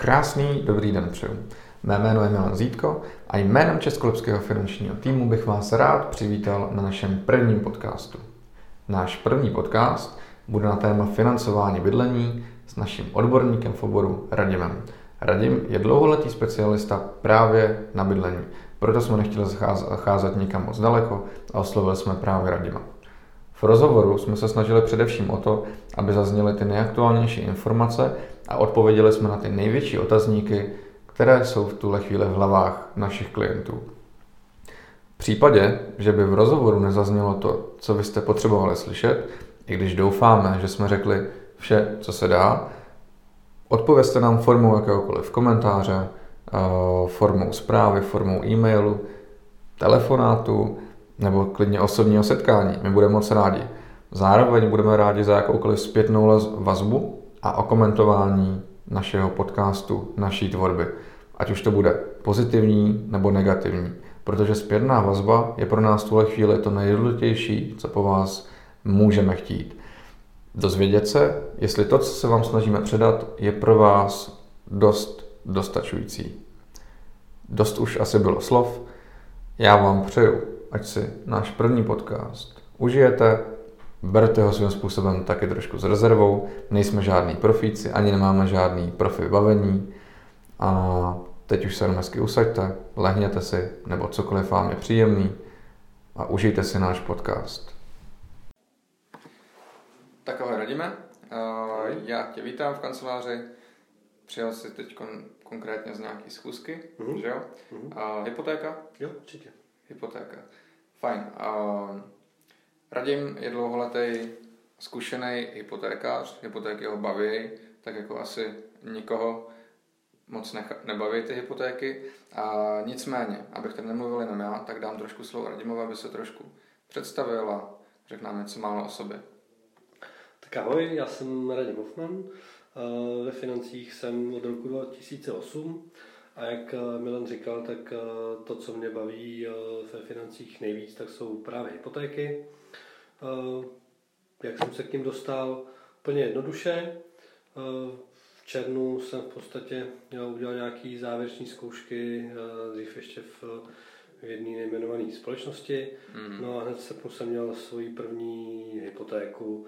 Krásný dobrý den přeju. Mé jméno je Milan Zítko a jménem Českolipského finančního týmu bych vás rád přivítal na našem prvním podcastu. Náš první podcast bude na téma financování bydlení s naším odborníkem v oboru Radimem. Radim je dlouholetý specialista právě na bydlení, proto jsme nechtěli zacházet nikam moc daleko a oslovili jsme právě Radima. V rozhovoru jsme se snažili především o to, aby zazněly ty nejaktuálnější informace a odpověděli jsme na ty největší otazníky, které jsou v tuhle chvíli v hlavách našich klientů. V případě, že by v rozhovoru nezaznělo to, co byste potřebovali slyšet, i když doufáme, že jsme řekli vše, co se dá, odpovězte nám formou jakéhokoliv komentáře, eh, formou zprávy, formou e-mailu, telefonátu nebo klidně osobního setkání. My budeme moc rádi. Zároveň budeme rádi za jakoukoliv zpětnou vazbu a okomentování našeho podcastu, naší tvorby. Ať už to bude pozitivní nebo negativní. Protože zpětná vazba je pro nás v tuhle chvíli to nejdůležitější, co po vás můžeme chtít. Dozvědět se, jestli to, co se vám snažíme předat, je pro vás dost dostačující. Dost už asi bylo slov. Já vám přeju, ať si náš první podcast užijete, berte ho svým způsobem taky trošku s rezervou. Nejsme žádný profíci, ani nemáme žádný profi vybavení. A teď už se jenom hezky usaďte, lehněte si, nebo cokoliv vám je příjemný a užijte si náš podcast. Tak ahoj, radíme. Já tě vítám v kanceláři. Přijel jsi teď kon- konkrétně z nějaký schůzky, uh-huh. že jo? Uh-huh. Uh, hypotéka? Jo, určitě. Hypotéka. Fajn. Uh, Radim je dlouholetý zkušený hypotékář, hypotéky ho baví, tak jako asi nikoho moc necha- nebaví ty hypotéky. A nicméně, abych tady nemluvil jenom já, tak dám trošku slovo Radimovi, aby se trošku představil a řekl nám něco málo o sobě. Tak ahoj, já jsem Radim Hoffman. Ve financích jsem od roku 2008 a jak Milan říkal, tak to, co mě baví ve financích nejvíc, tak jsou právě hypotéky. Jak jsem se k ním dostal? Úplně jednoduše. V červnu jsem v podstatě udělal nějaké závěreční zkoušky, dřív ještě v, v jedné nejmenované společnosti. Mm. No a hned se jsem měl svoji první hypotéku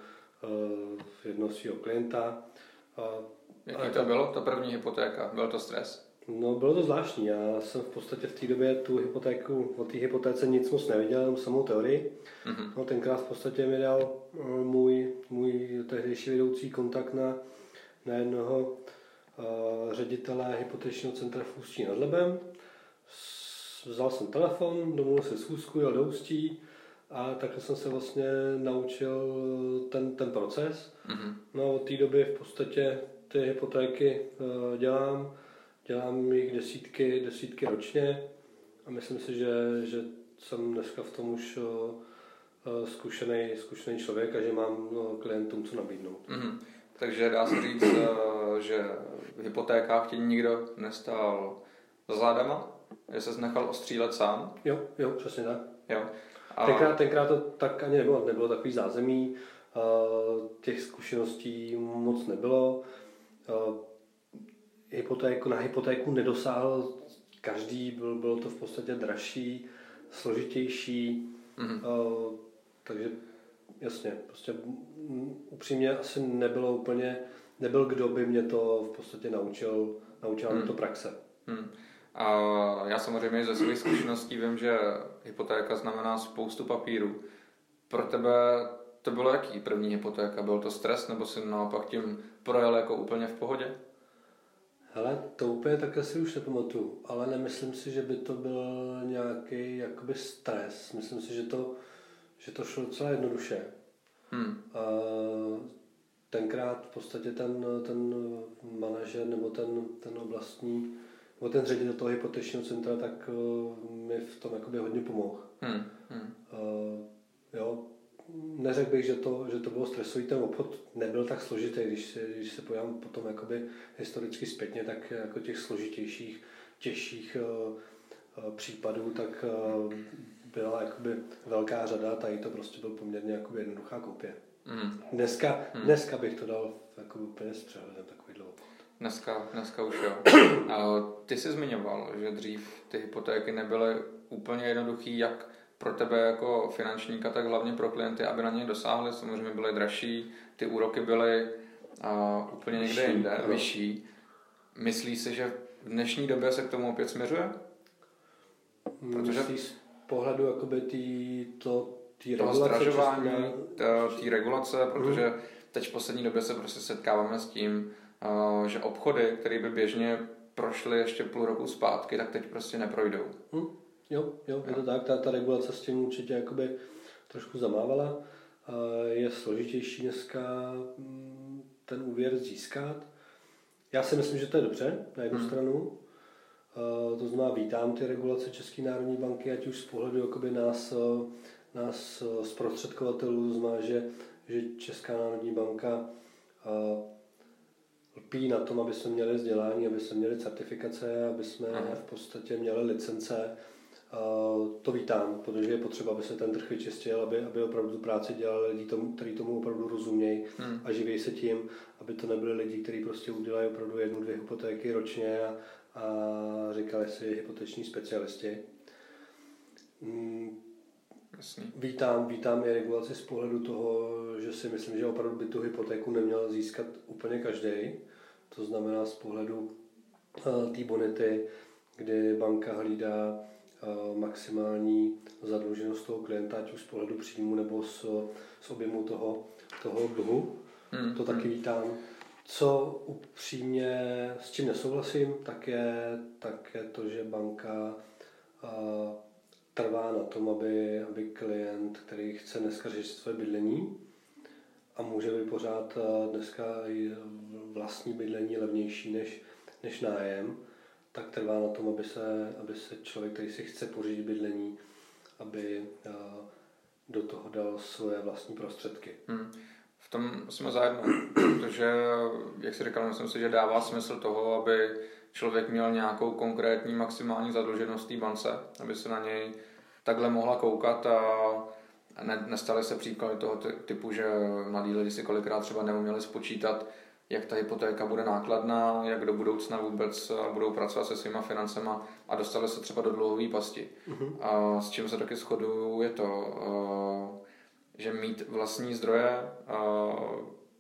jednoho svého klienta. Jaký to bylo, to první hypotéka? Byl to stres? No, bylo to zvláštní. Já jsem v podstatě v té době tu hypotéku, o té hypotéce nic moc neviděl, jenom samou teorii. Mm-hmm. No, tenkrát v podstatě mi dal eh, můj, můj tehdejší vedoucí kontakt na, na jednoho uh, ředitele hypotečního centra v Ústí nad Lebem. Vzal jsem telefon, domluvil se schůzku, jel do Ústí a takhle jsem se vlastně naučil ten, ten proces. Mm-hmm. No od té doby v podstatě ty hypotéky uh, dělám Dělám jich desítky, desítky ročně a myslím si, že, že jsem dneska v tom už zkušený, zkušený člověk a že mám klientům co nabídnout. Mm-hmm. Takže dá se říct, že v hypotékách tě nikdo nestál za zádama? Že ses nechal ostřílet sám? Jo, jo, přesně tak. Jo. A... Tenkrát, tenkrát to tak ani nebylo, nebylo takový zázemí, těch zkušeností moc nebylo hypotéku, na hypotéku nedosáhl každý, byl, bylo to v podstatě dražší, složitější, mm-hmm. uh, takže jasně, prostě upřímně asi nebylo úplně, nebyl kdo by mě to v podstatě naučil, naučil mm. to praxe. Mm. A já samozřejmě ze svých zkušeností vím, že hypotéka znamená spoustu papíru. Pro tebe to bylo jaký první hypotéka? Byl to stres nebo si naopak tím projel jako úplně v pohodě? Hele, to úplně také si už nepamatuju, ale nemyslím si, že by to byl nějaký jakoby stres. Myslím si, že to, že to šlo docela jednoduše. Hmm. A tenkrát v podstatě ten, ten manažer nebo ten, ten oblastní nebo ten ředitel toho hypotečního centra, tak uh, mi v tom jakoby hodně pomohl. Hmm. Hmm. Uh, jo, neřekl bych, že to, že to bylo stresový, ten obchod nebyl tak složitý, když se, když se podívám potom jakoby historicky zpětně, tak jako těch složitějších, těžších uh, uh, případů, tak uh, byla jakoby velká řada, tady to prostě byl poměrně jakoby jednoduchá kopie. Mm. Dneska, mm. dneska bych to dal jako úplně s přehledem takovýhle obchod. Dneska, dneska už jo. A ty jsi zmiňoval, že dřív ty hypotéky nebyly úplně jednoduchý, jak pro tebe jako finančníka, tak hlavně pro klienty, aby na ně dosáhli. Samozřejmě byly dražší, ty úroky byly uh, úplně někde vyšší, jinde, no. vyšší. Myslíš si, že v dnešní době se k tomu opět směřuje? Protože Myslíš z pohledu jakoby tý, to, tý regulace, té regulace, protože mm. teď v poslední době se prostě setkáváme s tím, uh, že obchody, které by běžně prošly ještě půl roku zpátky, tak teď prostě neprojdou. Mm. Jo, jo, je to tak. Ta, ta regulace s tím určitě jakoby trošku zamávala. Je složitější dneska mm, ten úvěr získat. Já si myslím, že to je dobře na jednu hmm. stranu. To znamená, vítám ty regulace České národní banky, ať už z pohledu jakoby nás, nás zprostředkovatelů, to znamená, že, že Česká národní banka lpí na tom, aby jsme měli vzdělání, aby jsme měli certifikace, aby jsme Aha. v podstatě měli licence, to vítám, protože je potřeba, aby se ten trh vyčistil, aby, aby opravdu tu práci dělali lidi, tomu, kteří tomu opravdu rozumějí hmm. a živí se tím, aby to nebyli lidi, kteří prostě udělají opravdu jednu, dvě hypotéky ročně a, a říkali si hypoteční specialisti. Hmm. Jasný. Vítám, vítám i regulaci z pohledu toho, že si myslím, že opravdu by tu hypotéku neměl získat úplně každý. To znamená z pohledu uh, té bonity, kdy banka hlídá maximální zadluženost toho klienta, ať už z pohledu příjmu nebo z, z objemu toho, toho dluhu. Hmm. To taky hmm. vítám. Co upřímně s čím nesouhlasím, tak je, tak je to, že banka uh, trvá na tom, aby, aby klient, který chce dneska řešit své bydlení a může být pořád uh, dneska i vlastní bydlení levnější než, než nájem, tak trvá na tom, aby se, aby se člověk, který si chce pořídit bydlení, aby eh, do toho dal svoje vlastní prostředky. Hmm. V tom jsme zajedno, protože, jak si říkal, myslím si, že dává smysl toho, aby člověk měl nějakou konkrétní maximální zadluženost té bance, aby se na něj takhle mohla koukat a ne, nestaly se příklady toho typu, že mladí lidi si kolikrát třeba neuměli spočítat, jak ta hypotéka bude nákladná, jak do budoucna vůbec eh, budou pracovat se svýma financema a dostali se třeba do dluhové pasti. Uh-huh. A s čím se taky shoduju je to, eh, že mít vlastní zdroje, eh,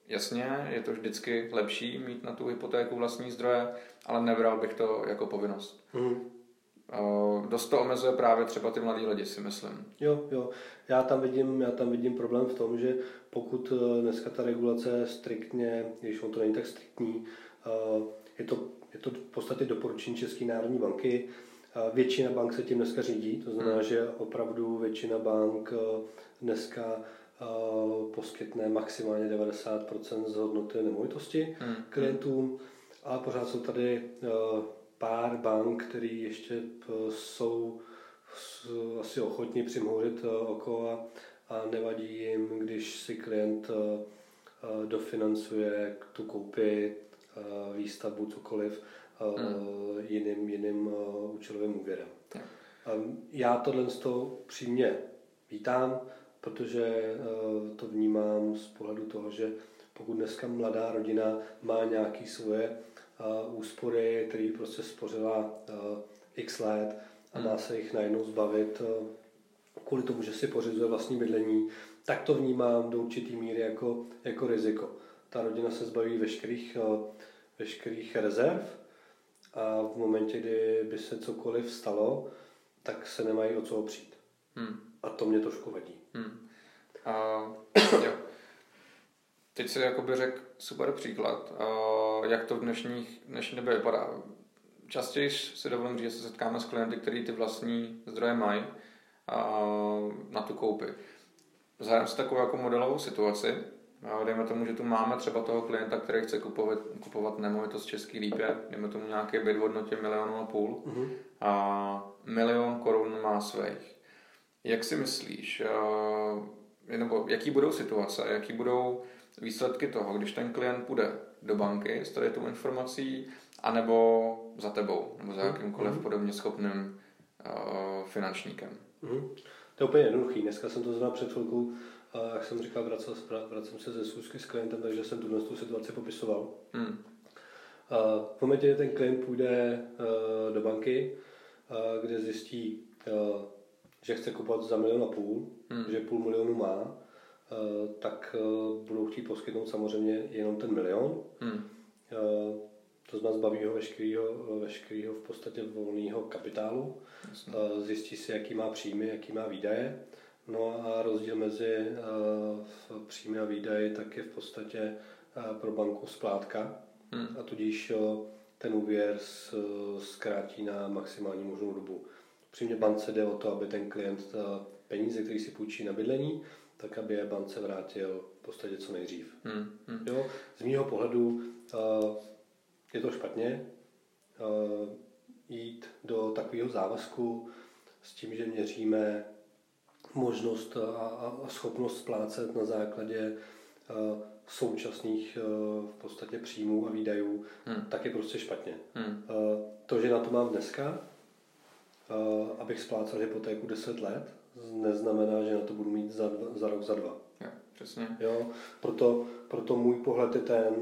jasně, je to vždycky lepší mít na tu hypotéku vlastní zdroje, ale nebral bych to jako povinnost. Uh-huh. Dost to omezuje právě třeba ty mladí lidi, si myslím. Jo, jo. Já tam vidím, já tam vidím problém v tom, že pokud eh, dneska ta regulace je striktně, když on to není tak striktní, eh, je to, je to v podstatě doporučení České národní banky. Eh, většina bank se tím dneska řídí, to znamená, hmm. že opravdu většina bank dneska poskytne maximálně 90% z hodnoty nemovitosti hmm. klientům, ale pořád jsou tady pár bank, které ještě jsou asi ochotní přimhouřit oko a a nevadí jim, když si klient eh, eh, dofinancuje tu koupi, eh, výstavbu, cokoliv hmm. jiným, jiným účelovým úvěrem. Já tohle z toho přímě vítám, protože to vnímám z pohledu toho, že pokud dneska mladá rodina má nějaké svoje úspory, které prostě spořila x let a má se jich najednou zbavit kvůli tomu, že si pořizuje vlastní bydlení, tak to vnímám do určitý míry jako, jako riziko. Ta rodina se zbaví veškerých, eh, veškerých rezerv a v momentě, kdy by se cokoliv stalo, tak se nemají o co opřít. Hmm. A to mě trošku vadí. Hmm. A, jo. Teď si jakoby řekl super příklad, jak to v dnešních, dnešní době vypadá. Častěji si dovolím říct, že se setkáme s klienty, kteří ty vlastní zdroje mají, na tu koupi. Zahrajeme si takovou jako modelovou situaci. Dejme tomu, že tu máme třeba toho klienta, který chce kupovat, kupovat nemovitost Český lípě, dejme tomu nějaký byt v hodnotě milionu a půl uh-huh. a milion korun má svých. Jak si myslíš, nebo jaký budou situace, jaký budou výsledky toho, když ten klient půjde do banky s tady tou informací, anebo za tebou, nebo za mhm. jakýmkoliv uh-huh. podobně schopným uh, finančníkem? Mm-hmm. To je úplně jednoduchý. Dneska jsem to znal před chvilkou, jak jsem říkal, vracel, vracím se ze schůzky s klientem, takže jsem tuhle tu situaci popisoval. Mm. v momentě, kdy ten klient půjde do banky, kde zjistí, že chce kupovat za milion a půl, hmm. že půl milionu má, tak budou chtít poskytnout samozřejmě jenom ten milion. Hmm. To znamená, zbaví ho veškerého, veškerého v podstatě volného kapitálu, Jasně. zjistí si, jaký má příjmy, jaký má výdaje. No a rozdíl mezi příjmy a výdaje tak je v podstatě pro banku splátka hmm. a tudíž ten úvěr zkrátí na maximální možnou dobu. Přímě bance jde o to, aby ten klient peníze, který si půjčí na bydlení, tak aby je bance vrátil v podstatě co nejdřív. Hmm. Hmm. Jo? Z mého pohledu je to špatně jít do takového závazku s tím, že měříme možnost a, a schopnost splácet na základě současných v podstatě příjmů a výdajů, hmm. tak je prostě špatně. Hmm. To, že na to mám dneska, abych splácel hypotéku 10 let, neznamená, že na to budu mít za, dva, za rok, za dva. Jo, přesně. Jo, proto, proto můj pohled je ten,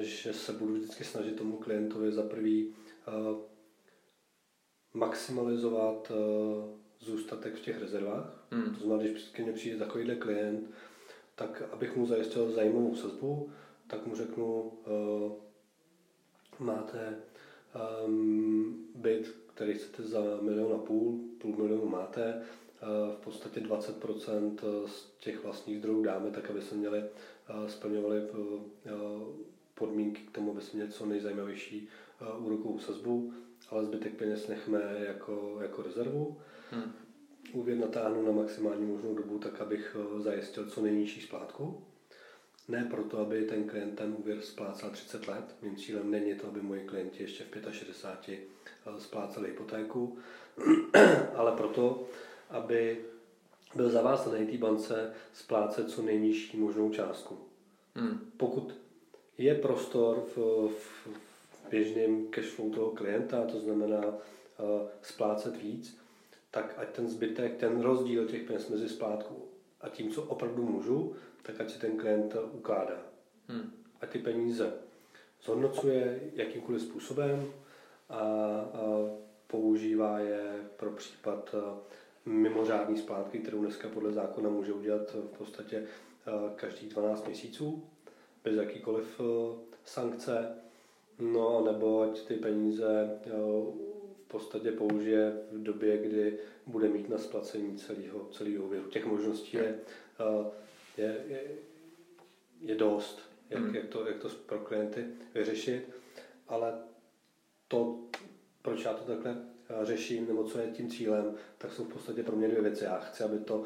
že se budu vždycky snažit tomu klientovi za prvý maximalizovat zůstatek v těch rezervách. Hmm. To znamená, když ke mně přijde takovýhle klient, tak abych mu zajistil zajímavou sazbu, tak mu řeknu, máte um, byt, který chcete za milion a půl, půl milionu máte, v podstatě 20% z těch vlastních zdrojů dáme, tak aby se měli, splňovali podmínky k tomu, aby se měli co nejzajímavější úrokovou sazbu, ale zbytek peněz nechme jako, jako rezervu. Hmm. Úvěr natáhnu na maximální možnou dobu, tak abych zajistil co nejnižší splátku. Ne proto, aby ten klient ten úvěr splácal 30 let. Mým cílem není to, aby moji klienti ještě v 65 spláceli hypotéku, ale proto, aby byl zavázaný té bance splácet co nejnižší možnou částku. Hmm. Pokud je prostor v, v, v běžném cashflow toho klienta, to znamená uh, splácet víc, tak ať ten zbytek, ten rozdíl těch peněz mezi splátkou a tím, co opravdu můžu, tak ať si ten klient ukládá. Hmm. A ty peníze zhodnocuje jakýmkoliv způsobem a, a používá je pro případ mimořádný splátky, kterou dneska podle zákona může udělat v podstatě každých 12 měsíců bez jakýkoliv sankce, no nebo ať ty peníze podstatě použije v době, kdy bude mít na splacení celého, celého úvěru. Těch možností je, je, je, je dost, jak, hmm. jak, to, jak to pro klienty vyřešit, ale to, proč já to takhle řeším, nebo co je tím cílem, tak jsou v podstatě pro mě dvě věci. Já chci, aby to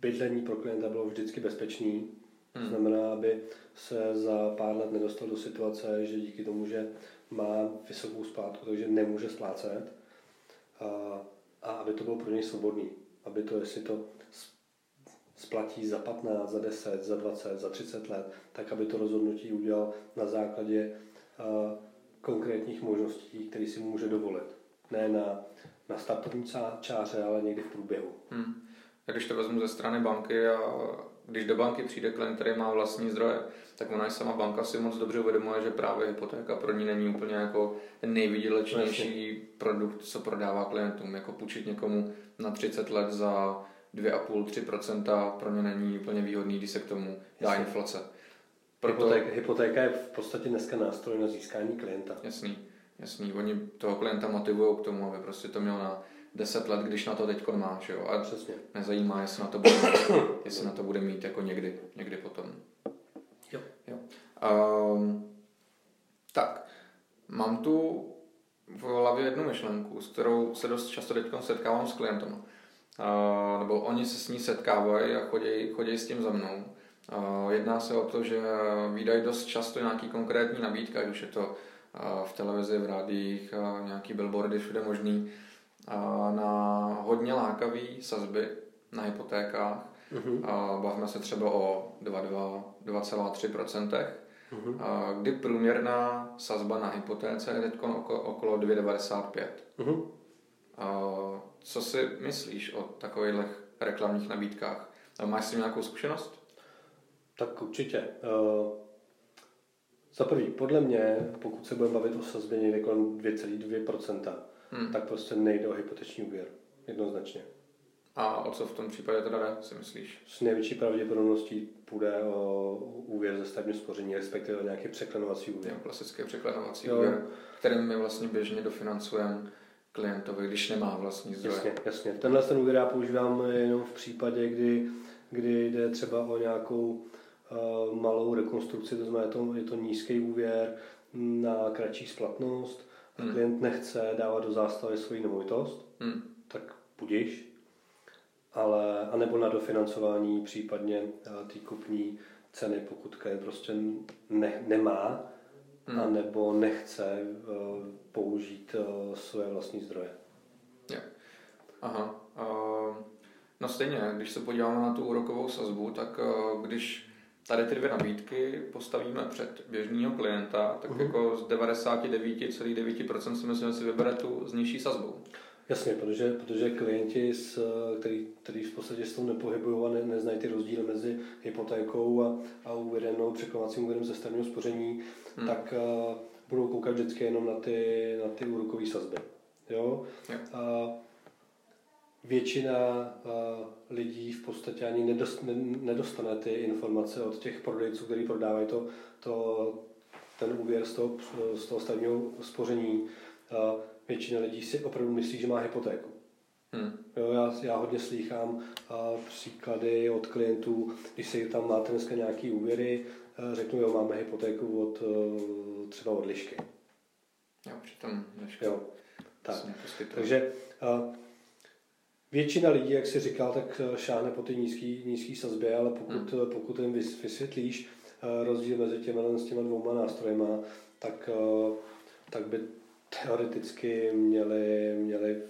bydlení pro klienta bylo vždycky bezpečný, hmm. to znamená, aby se za pár let nedostal do situace, že díky tomu, že má vysokou splátku, takže nemůže splácet a, a aby to bylo pro něj svobodný. Aby to, jestli to splatí za 15, za 10, za 20, za 30 let, tak aby to rozhodnutí udělal na základě uh, konkrétních možností, které si může dovolit. Ne na, na startovní čáře, ale někdy v průběhu. Hmm. Když to vezmu ze strany banky a když do banky přijde klient, který má vlastní zdroje, tak ona i sama banka si moc dobře uvědomuje, že právě hypotéka pro ní není úplně jako ten nejvydělečnější produkt, co prodává klientům. Jako půjčit někomu na 30 let za 2,5-3% pro ně není úplně výhodný, když se k tomu dá Jasně. inflace. Proto... Hypotéka, hypotéka je v podstatě dneska nástroj na získání klienta. Jasný, jasný. Oni toho klienta motivují k tomu, aby prostě to měl na 10 let, když na to teď má, že jo? A Přesně. nezajímá, jestli na to bude mít, jestli na to bude mít jako někdy, někdy potom. Jo. jo. Um, tak, mám tu v hlavě jednu myšlenku, s kterou se dost často teď setkávám s klientem nebo oni se s ní setkávají a chodí, chodí s tím za mnou. Jedná se o to, že vydají dost často nějaký konkrétní nabídka, už je to v televizi, v rádiích, nějaký billboardy, všude možný, na hodně lákavý sazby na hypotékách. Mm-hmm. Bavíme se třeba o 2,3%, mm-hmm. kdy průměrná sazba na hypotéce je teď okolo 2,95%. Mm-hmm. Co si myslíš o takových reklamních nabídkách? Máš s tím nějakou zkušenost? Tak určitě. Eh, Za prvý, podle mě, pokud se budeme bavit o sazbě někde kolem 2,2%, hmm. tak prostě nejde o hypoteční úvěr. Jednoznačně. A o co v tom případě teda jde, si myslíš? S největší pravděpodobností půjde o úvěr ze stavního spoření, respektive o nějaký překlenovací úvěr. Jo, klasický překlenovací jo. úvěr, kterým my vlastně běžně dofinancujeme klientovi, když nemá vlastní zdroje. Jasně, jasně. Tenhle ten úvěr já používám jenom v případě, kdy, kdy jde třeba o nějakou uh, malou rekonstrukci, to znamená, je to, je to nízký úvěr na kratší splatnost hmm. klient nechce dávat do zástavy svoji nemovitost, hmm. tak budíš, ale, anebo na dofinancování případně uh, té kupní ceny, pokud klient prostě ne, nemá hmm. anebo nechce uh, použít uh, své vlastní zdroje. Jo. Aha. Uh, no stejně, když se podíváme na tu úrokovou sazbu, tak uh, když tady ty dvě nabídky postavíme před běžného klienta, tak uh-huh. jako z 99,9% si myslím, že si vybere tu s nižší sazbou. Jasně, protože, protože klienti, s, který, který v podstatě s tom nepohybují a ne, neznají ty rozdíly mezi hypotékou a, a uvedenou překladovacím úvěrem ze stavního spoření, hmm. tak uh, budou koukat vždycky jenom na ty, na ty úrokové sazby. Jo? Jo. A většina uh, lidí v podstatě ani nedost, ne, nedostane ty informace od těch prodejců, kteří prodávají to, to, ten úvěr z toho, z toho stavního spoření. Uh, většina lidí si opravdu myslí, že má hypotéku. Hmm. Jo, já, já hodně slýchám uh, příklady od klientů, když si tam máte dneska nějaký úvěry, řeknu, jo, máme hypotéku od třeba od lišky. Jo, přitom liška. Jo, tak. Takže většina lidí, jak si říkal, tak šáhne po ty nízký, nízký sazbě, ale pokud, hmm. pokud jim vysvětlíš uh, rozdíl mezi těma, s těma dvouma nástrojema, tak, tak by teoreticky měli, měli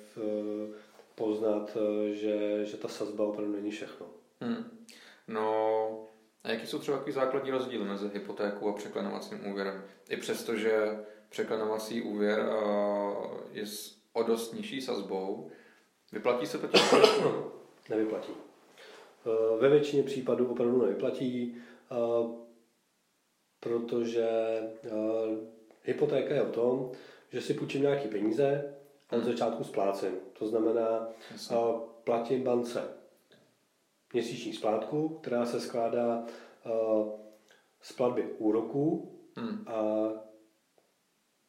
poznat, že, že ta sazba opravdu není všechno. Hmm. No, a jaký jsou třeba takový základní rozdíly mezi hypotékou a překlenovacím úvěrem? I přesto, že překlenovací úvěr je o dost nižší sazbou, vyplatí se to těch Nevyplatí. E, ve většině případů opravdu nevyplatí, e, protože e, hypotéka je o tom, že si půjčím nějaké peníze a od začátku splácím. To znamená, Jasně. platím bance měsíční splátku, která se skládá z platby úroků hmm. a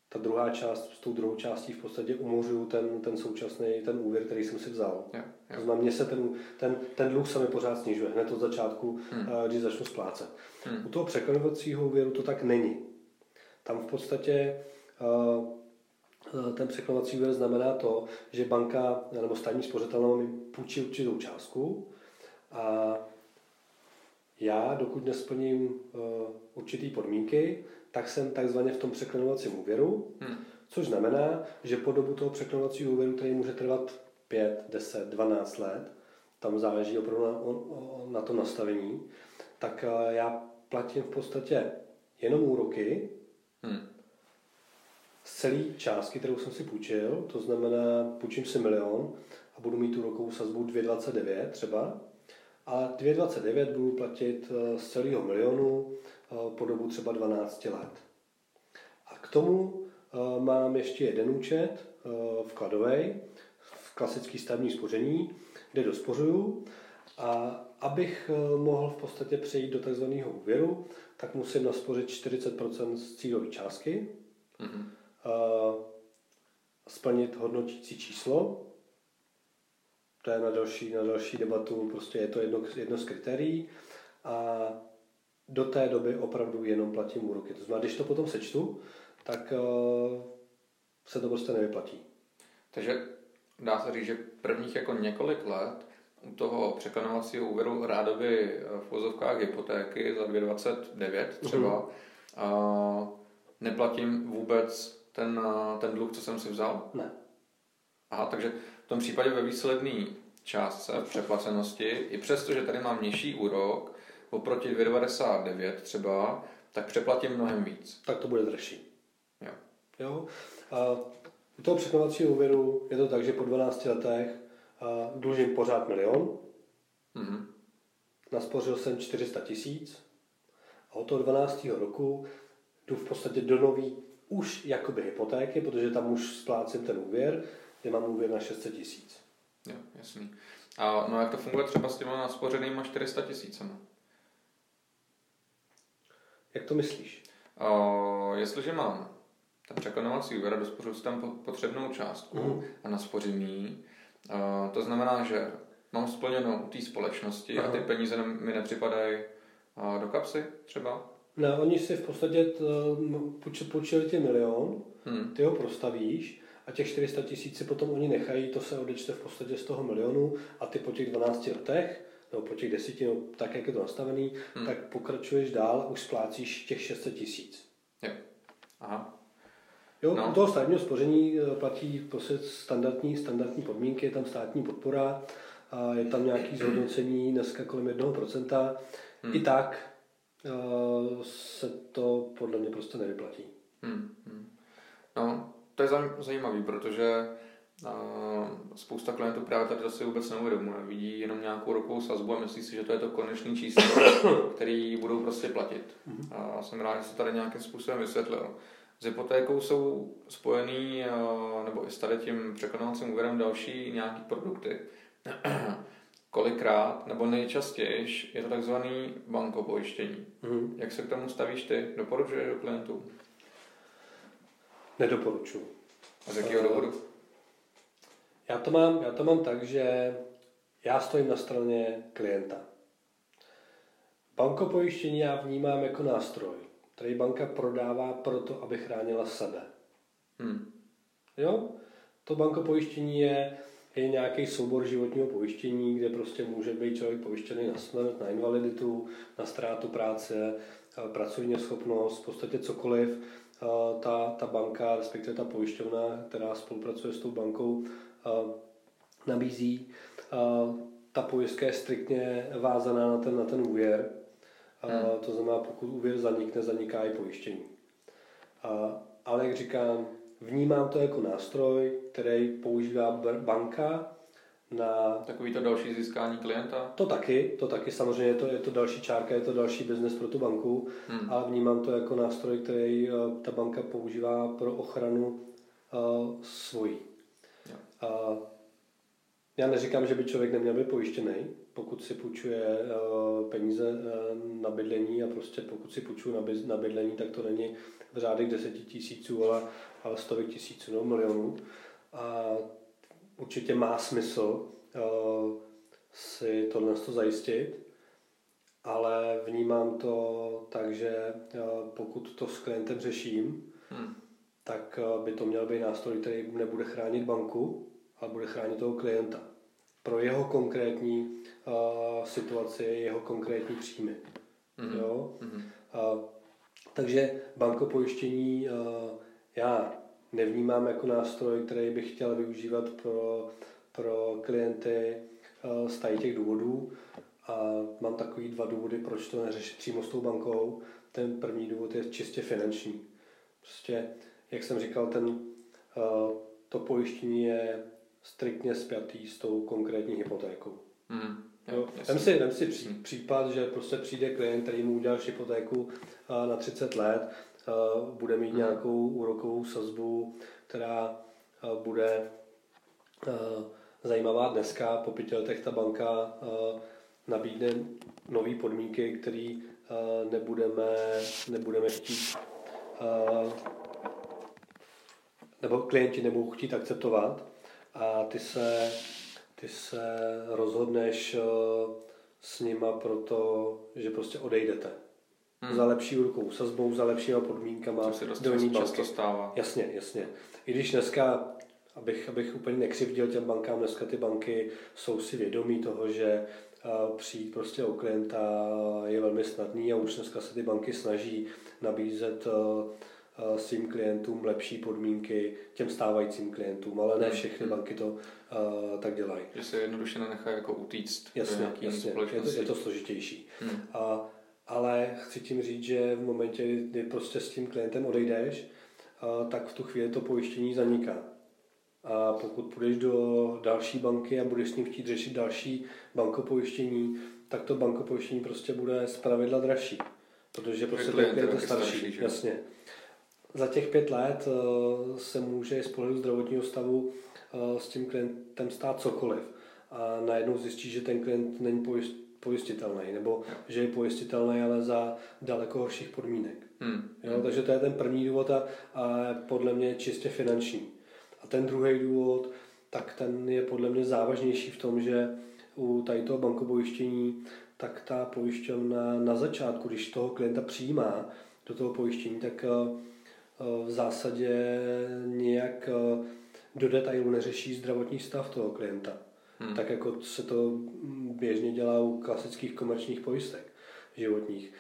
ta druhá část, s tou druhou částí v podstatě umořuju ten, ten současný, ten úvěr, který jsem si vzal. Jo, jo. To znamená, mě se ten, ten, ten dluh se mi pořád snižuje, hned od začátku, hmm. když začnu splácet. Hmm. U toho překlenovacího úvěru to tak není. Tam v podstatě Eh, ten překlenovací úvěr znamená to, že banka nebo státní spořitelná mi půjčí určitou částku a já, dokud nesplním uh, určitý podmínky, tak jsem takzvaně v tom překlenovacím úvěru, hmm. což znamená, že po dobu toho překlenovacího úvěru, který může trvat 5, 10, 12 let, tam záleží opravdu na, na to nastavení, tak uh, já platím v podstatě jenom úroky, hmm z celé částky, kterou jsem si půjčil, to znamená, půjčím si milion a budu mít tu rokovou sazbu 2,29 třeba, a 2,29 budu platit eh, z celého milionu eh, po dobu třeba 12 let. A k tomu eh, mám ještě jeden účet vkladový, v klasický stavní spoření, kde dospořuju a abych mohl v podstatě přejít do tzv. úvěru, tak musím naspořit 40% z cílové částky. Mm-hmm splnit hodnotící číslo. To je na další, na další debatu, prostě je to jedno, jedno z kritérií. A do té doby opravdu jenom platím úroky. To znamená, když to potom sečtu, tak uh, se to prostě nevyplatí. Takže dá se říct, že prvních jako několik let u toho překlenovacího úvěru rádoby v vozovkách hypotéky za 2,29 třeba uh-huh. uh, neplatím vůbec ten, eh, ten dluh, co jsem si vzal? Ne. Aha, takže v tom případě ve výsledné částce v přeplacenosti, i přesto, že tady mám nižší úrok, oproti 2,99 třeba, tak přeplatím mnohem víc. Tak to bude dražší. Jo. jo? A u toho překladovacího úvěru je to tak, že po 12 letech dlužím pořád milion, mm-hmm. naspořil jsem 400 tisíc a od toho 12. roku jdu v podstatě do nový už jakoby hypotéky, protože tam už splácím ten úvěr, kde mám úvěr na 600 tisíc. Jo, jasný. A no jak to funguje třeba s těma naspořenýma 400 tisícemi? Jak to myslíš? O, jestliže mám ten překonovací úvěr a dospořil si tam potřebnou částku mm. a naspořím ji, to znamená, že mám splněno u té společnosti Aha. a ty peníze mi nepřipadají do kapsy třeba? Ne, oni si v podstatě půjčili ti milion, hmm. ty ho prostavíš a těch 400 tisíc si potom oni nechají, to se odečte v podstatě z toho milionu a ty po těch 12 letech nebo po těch deseti, no, tak jak je to nastavený, hmm. tak pokračuješ dál už splácíš těch 600 tisíc. Jo. Aha. Jo, no. u toho státního spoření eh, platí prostě standardní, standardní podmínky, je tam státní podpora, a je tam nějaký zhodnocení dneska kolem 1%. Hmm. I tak uh, se to podle mě prostě nevyplatí. Hmm. Hmm. No, to je zajímavé, protože spousta klientů právě tady zase vůbec neuvědomuje. Vidí jenom nějakou rokovou sazbu a myslí si, že to je to konečné číslo, který budou prostě platit. Mhm. A jsem rád, že se tady nějakým způsobem vysvětlil. S hypotékou jsou spojený, nebo i s tady tím překonávacím úvěrem další nějaký produkty. Kolikrát, nebo nejčastěji, je to takzvaný bankopojištění. Mm. Jak se k tomu stavíš ty? Doporučuješ do klientů? Nedoporučuji. A z jakého důvodu? Já to, mám, já to mám tak, že já stojím na straně klienta. Bankopojištění já vnímám jako nástroj, který banka prodává proto, aby chránila sebe. Hmm. Jo? To bankopojištění je, je nějaký soubor životního pojištění, kde prostě může být člověk pojištěný na smrt, na invaliditu, na ztrátu práce, pracovní schopnost, v podstatě cokoliv. Ta, ta banka, respektive ta pojišťovna, která spolupracuje s tou bankou, nabízí. Ta pojistka je striktně vázaná na ten, na ten úvěr. Hmm. To znamená, pokud úvěr zanikne, zaniká i pojištění. Ale jak říkám, vnímám to jako nástroj, který používá banka na... Takový to další získání klienta? To taky, to taky samozřejmě je to, je to další čárka, je to další biznes pro tu banku, hmm. ale vnímám to jako nástroj, který ta banka používá pro ochranu uh, svojí. A já neříkám, že by člověk neměl být pojištěný, pokud si půjčuje eh, peníze eh, na bydlení a prostě pokud si půjčuje na bydlení, tak to není v řádech deseti tisíců, ale, ale stovek tisíců nebo milionů. A určitě má smysl uh, si tohle zajistit, ale vnímám to tak, že pokud to s klientem řeším, hmm tak eh, by to měl být nástroj, který nebude chránit banku, ale bude chránit toho klienta. Pro jeho konkrétní uh, situaci, jeho konkrétní příjmy. Mm-hmm. Jo? Mm-hmm. Uh, takže bankopojištění uh, já nevnímám jako nástroj, který bych chtěl využívat pro, pro klienty uh, z těch důvodů. A mám takový dva důvody, proč to neřešit přímo s tou bankou. Ten první důvod je čistě finanční. Prostě jak jsem říkal, ten, eh, to pojištění je striktně spjatý s tou konkrétní hypotékou. Mm. Jo, vem si, vem si pří, případ, že prostě přijde klient, který mu udělal hypotéku eh, na 30 let, eh, bude mít mm. nějakou úrokovou sazbu, která bude zajímavá dneska. Po pěti letech ta banka nabídne nové podmínky, které nebudeme, nebudeme chtít nebo klienti nebudou chtít akceptovat a ty se, ty se rozhodneš eh, s nima proto, že prostě odejdete. Hmm. Za lepší úrokovou sazbou, za lepšíma podmínkama. To se dost do často stává. Jasně, jasně. I když dneska, abych, abych úplně nekřivdil těm bankám, dneska ty banky jsou si vědomí toho, že eh, přijít prostě o klienta je velmi snadný a už dneska se ty banky snaží nabízet Eh, svým klientům lepší podmínky těm stávajícím klientům, ale ne všechny hmm. banky to uh, tak dělají. Že se jednoduše nenechají jako utíct jasně, jasně. Je, to, je to složitější. Hmm. A, ale chci tím říct, že v momentě, kdy prostě s tím klientem odejdeš, uh, tak v tu chvíli to pojištění zaniká. A pokud půjdeš do další banky a budeš s ním chtít řešit další bankopojištění, tak to bankopojištění prostě bude z pravidla dražší. Protože prostě ten klient je starší. starší jasně. Za těch pět let uh, se může z pohledu zdravotního stavu uh, s tím klientem stát cokoliv. A najednou zjistí, že ten klient není pojist, pojistitelný, nebo že je pojistitelný, ale za daleko horších podmínek. Hmm. Jo, takže to je ten první důvod a, a podle mě čistě finanční. A ten druhý důvod, tak ten je podle mě závažnější v tom, že u tady toho bankopojištění, tak ta pojišťovna na začátku, když toho klienta přijímá do toho pojištění, tak eh, eh, v zásadě nějak eh, do detailu neřeší zdravotní stav toho klienta. Hmm. Tak jako se to běžně dělá u klasických komerčních pojistek životních.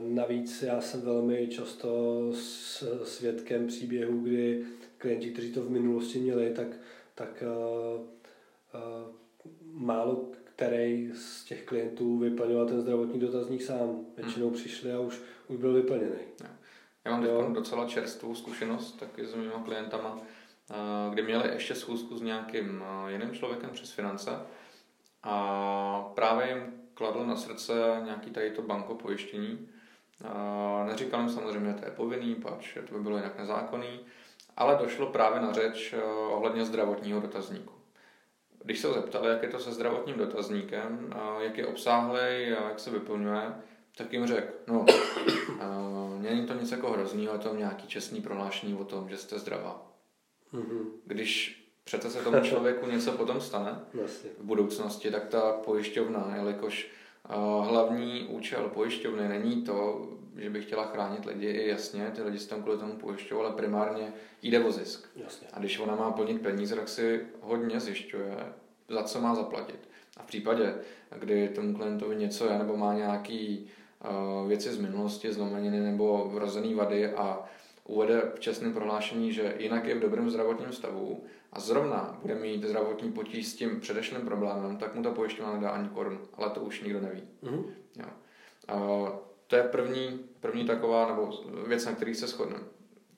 Navíc já jsem velmi často svědkem příběhů, kdy klienti, kteří to v minulosti měli, tak, tak málo který z těch klientů vyplňoval ten zdravotní dotazník sám. Většinou hmm. přišli a už, už byl vyplněný. Já mám jo. docela čerstvou zkušenost taky s mými klientama, kdy měli ještě schůzku s nějakým jiným člověkem přes finance a právě jim kladl na srdce nějaký tady to banko pojištění. Neříkal jim samozřejmě, že to je povinný, pač to by bylo jinak nezákonný, ale došlo právě na řeč eh, ohledně zdravotního dotazníku. Když se ho zeptali, jak je to se zdravotním dotazníkem, jak je obsáhlý a jak se vyplňuje, tak jim řekl, no, eh, není to nic jako hroznýho, je to nějaký čestný prohlášení o tom, že jste zdravá. Mm-hmm. Když přece se tomu člověku něco potom stane v budoucnosti, tak ta pojišťovna, jelikož eh, hlavní účel pojišťovny není to že by chtěla chránit lidi, jasně, ty lidi se tam kvůli tomu pojišťují, ale primárně jde o zisk. Jasně. A když ona má plnit peníze, tak si hodně zjišťuje, za co má zaplatit. A v případě, kdy tomu klientovi něco je, nebo má nějaký uh, věci z minulosti, zlomeniny nebo vrozený vady a uvede v čestném prohlášení, že jinak je v dobrém zdravotním stavu a zrovna bude mít zdravotní potíž s tím předešlým problémem, tak mu ta pojišťovna nedá ani korun, ale to už nikdo neví. Mm-hmm. Jo. Uh, to je první, první taková nebo věc, na kterých se shodneme.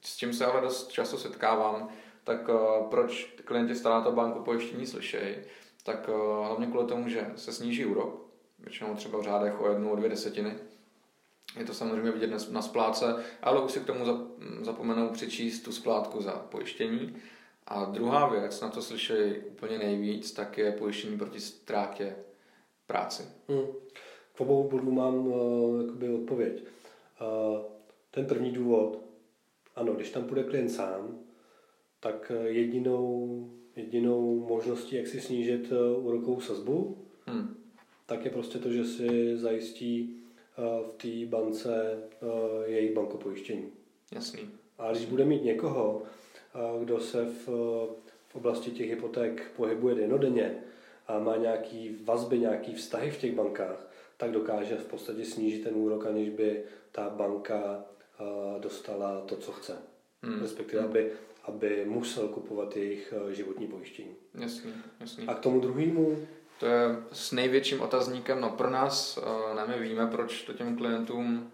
S čím se ale dost často setkávám, tak uh, proč klienti stále to banku pojištění slyšejí, tak uh, hlavně kvůli tomu, že se sníží úrok, většinou třeba v řádech o jednu, o dvě desetiny. Je to samozřejmě vidět na splátce, ale už si k tomu zapomenou přičíst tu splátku za pojištění. A druhá věc, na to slyšejí úplně nejvíc, tak je pojištění proti ztrátě práci. Hmm v obou bodů mám uh, jakoby odpověď. Uh, ten první důvod, ano, když tam půjde klient sám, tak eh, jedinou, jedinou možností, jak si snížit úrokovou sazbu, hmm. tak je prostě to, že si zajistí v té bance uh, jejich bankopojištění. Jasný. A když bude mít někoho, uh, kdo se v, v oblasti těch hypoték pohybuje denodenně a má nějaký vazby, nějaký vztahy v těch bankách, tak dokáže v podstatě snížit ten úrok, aniž by ta banka dostala to, co chce. Hmm. Respektive, hmm. aby, aby musel kupovat jejich životní pojištění. Jasný, jasný. A k tomu druhému? To je s největším otazníkem. No pro nás, ne my víme, proč to těm klientům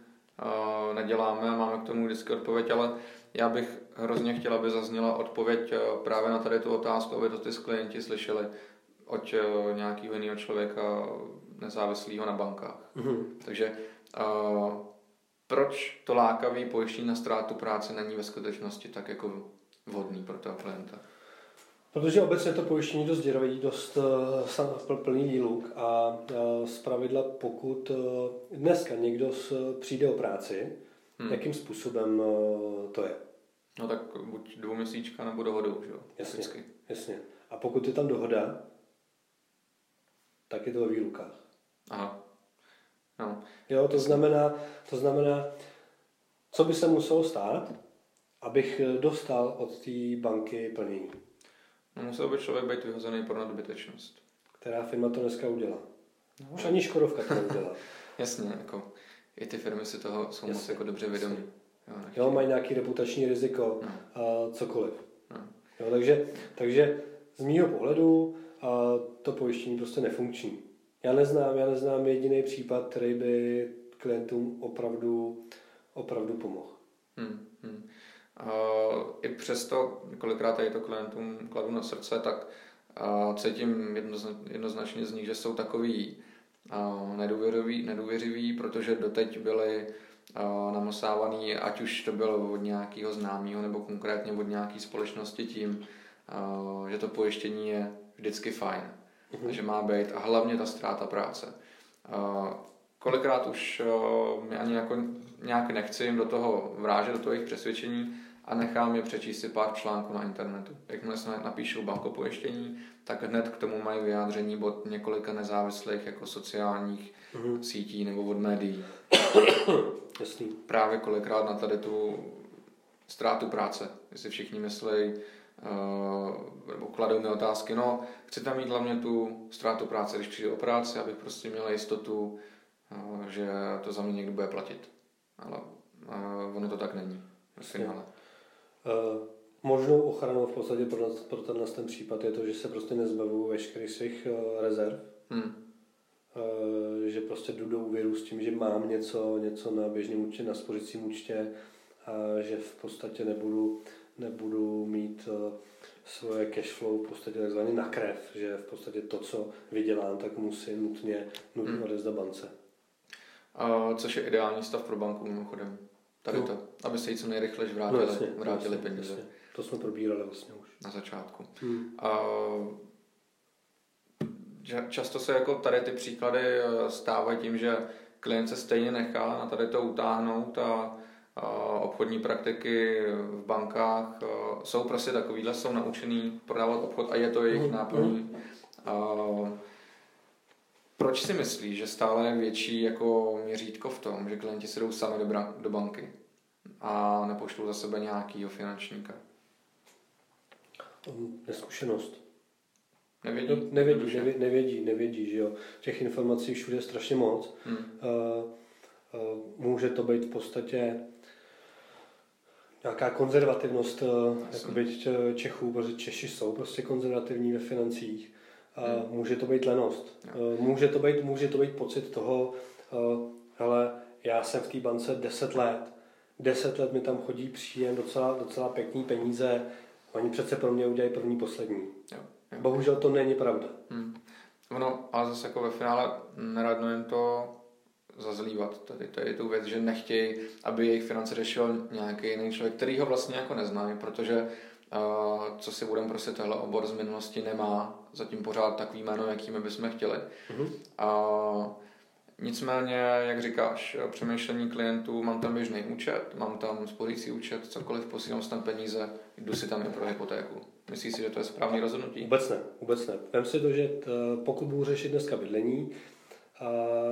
neděláme a máme k tomu vždycky odpověď, ale já bych hrozně chtěla, aby zazněla odpověď právě na tady tu otázku, aby to ty klienti slyšeli od nějakého jiného člověka nezávislého na bankách. Mm-hmm. Takže uh, proč to lákavý pojištění na ztrátu práce není ve skutečnosti tak jako vhodný pro toho klienta? Protože obecně to pojištění dost děravý, dost uh, plný výluk a uh, z pravidla pokud uh, dneska někdo s, přijde o práci, hmm. jakým způsobem to je? No tak buď dvouměsíčka nebo dohodou, že jo? Jasně, jasně. A pokud je tam dohoda, tak je to ve výlukách. Aha. No. Jo, to znamená, to znamená, co by se muselo stát, abych dostal od té banky plnění. Musel by člověk být vyhozený pro nadbytečnost. Která firma to dneska udělá. No. Už ani Škodovka to neudělá. Jasně, jako i ty firmy si toho jsou moc jako dobře vědomí. Jo, jo, mají nějaký reputační riziko no. a cokoliv. No. Jo, takže, takže z mýho pohledu a to pojištění prostě nefunkční. Já neznám, já neznám jediný případ, který by klientům opravdu, opravdu pomohl. Hmm, hmm. Uh, I přesto, kolikrát tady to klientům kladu na srdce, tak uh, cítím jednozna, jednoznačně z nich, že jsou takový uh, nedůvěřiví, nedůvěřiví, protože doteď byli namosávaný, ať už to bylo od nějakého známého nebo konkrétně od nějaké společnosti tím, že to pojištění je vždycky fajn, mm-hmm. že má být a hlavně ta ztráta práce. Kolikrát už mě ani jako nějak nechci jim do toho vrážet, do toho jejich přesvědčení a nechám je přečíst si pár článků na internetu. Jakmile se napíšou banko pojištění, tak hned k tomu mají vyjádření od několika nezávislých jako sociálních mm-hmm. sítí nebo od médií. Jasný. Právě kolikrát na tady tu ztrátu práce, jestli všichni myslí, uh, nebo kladou mi otázky, no, chci tam mít hlavně tu ztrátu práce, když přijde o práci, abych prostě měl jistotu, uh, že to za mě někdo bude platit. Ale uh, ono to tak není ve finále. Uh, možnou ochranou v podstatě pro, pro tenhle ten případ je to, že se prostě nezbavují veškerých svých uh, rezerv. Hmm Eh, že prostě jdu do úvěru s tím, že mám něco, něco na běžném účtě, na spořicím účtě a že v podstatě nebudu, nebudu mít eh, svoje cash flow v podstatě takzvaně na krev, že v podstatě to, co vydělám, tak musím nutně, nutně hmm. odezdat bance. A což je ideální stav pro banku mimochodem. Tady no. to, aby se jí co nejrychleji vrátili, no, jasně, vrátili jasně, peníze. Jasně. To jsme probírali vlastně už. Na začátku. Hmm. A často se jako tady ty příklady eh, stávají tím, že klient se stejně nechá na tady to utáhnout a, a obchodní praktiky v bankách eh, jsou prostě takovýhle, jsou naučený prodávat obchod a je to jejich mhm, náplní. Mhm. Proč si myslí, že stále je větší jako měřítko v tom, že klienti si jdou sami do, bra- do banky a nepošlou za sebe nějakýho finančníka? Neskušenost. Nevědí? No, nevědí, nevědí, nevědí, nevědí, že jo. Těch informací všude je strašně moc. Hmm. Uh, uh, může to být v podstatě nějaká konzervativnost uh, jakoby Čechů, protože Češi jsou prostě konzervativní ve financích. Hmm. Může to být lenost. Uh, může, to být, může to být pocit toho, uh, hele, já jsem v té bance 10 let, 10 let mi tam chodí příjem, docela, docela pěkný peníze, oni přece pro mě udělají první, poslední. Jo. Bohužel to není pravda. Hmm. Ono, ale zase jako ve finále neradno jen to zazlívat. Tady to je tu věc, že nechtějí, aby jejich finance řešil nějaký jiný člověk, který ho vlastně jako neznají, protože co si budeme prostě tohle obor z minulosti nemá zatím pořád takový jméno, jakými bychom chtěli. Mm-hmm. Uh, Nicméně, jak říkáš, přemýšlení klientů, mám tam běžný účet, mám tam spořící účet, cokoliv, posílám tam peníze, jdu si tam i pro hypotéku. Myslíš si, že to je správný rozhodnutí? Vůbec ne, vůbec ne. Vem si to, že t, pokud budu řešit dneska bydlení a,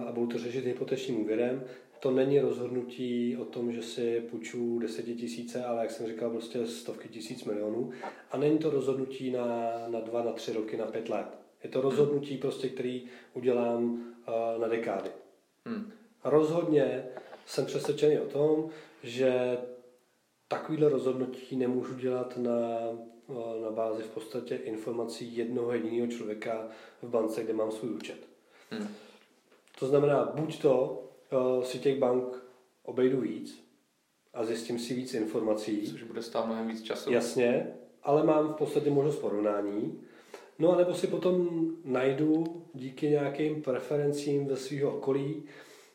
a budu to řešit hypotečním úvěrem, to není rozhodnutí o tom, že si půjču tisíce, ale jak jsem říkal, prostě stovky tisíc milionů. A není to rozhodnutí na, na dva, na tři roky, na pět let. Je to rozhodnutí, prostě, který udělám uh, na dekády. Hmm. Rozhodně jsem přesvědčený o tom, že takovýhle rozhodnutí nemůžu dělat na, uh, na bázi v podstatě informací jednoho jediného člověka v bance, kde mám svůj účet. Hmm. To znamená, buď to si těch bank obejdu víc a zjistím si víc informací. Což bude stát mnohem víc času. Jasně, ale mám v podstatě možnost porovnání No a nebo si potom najdu díky nějakým preferencím ve svého okolí,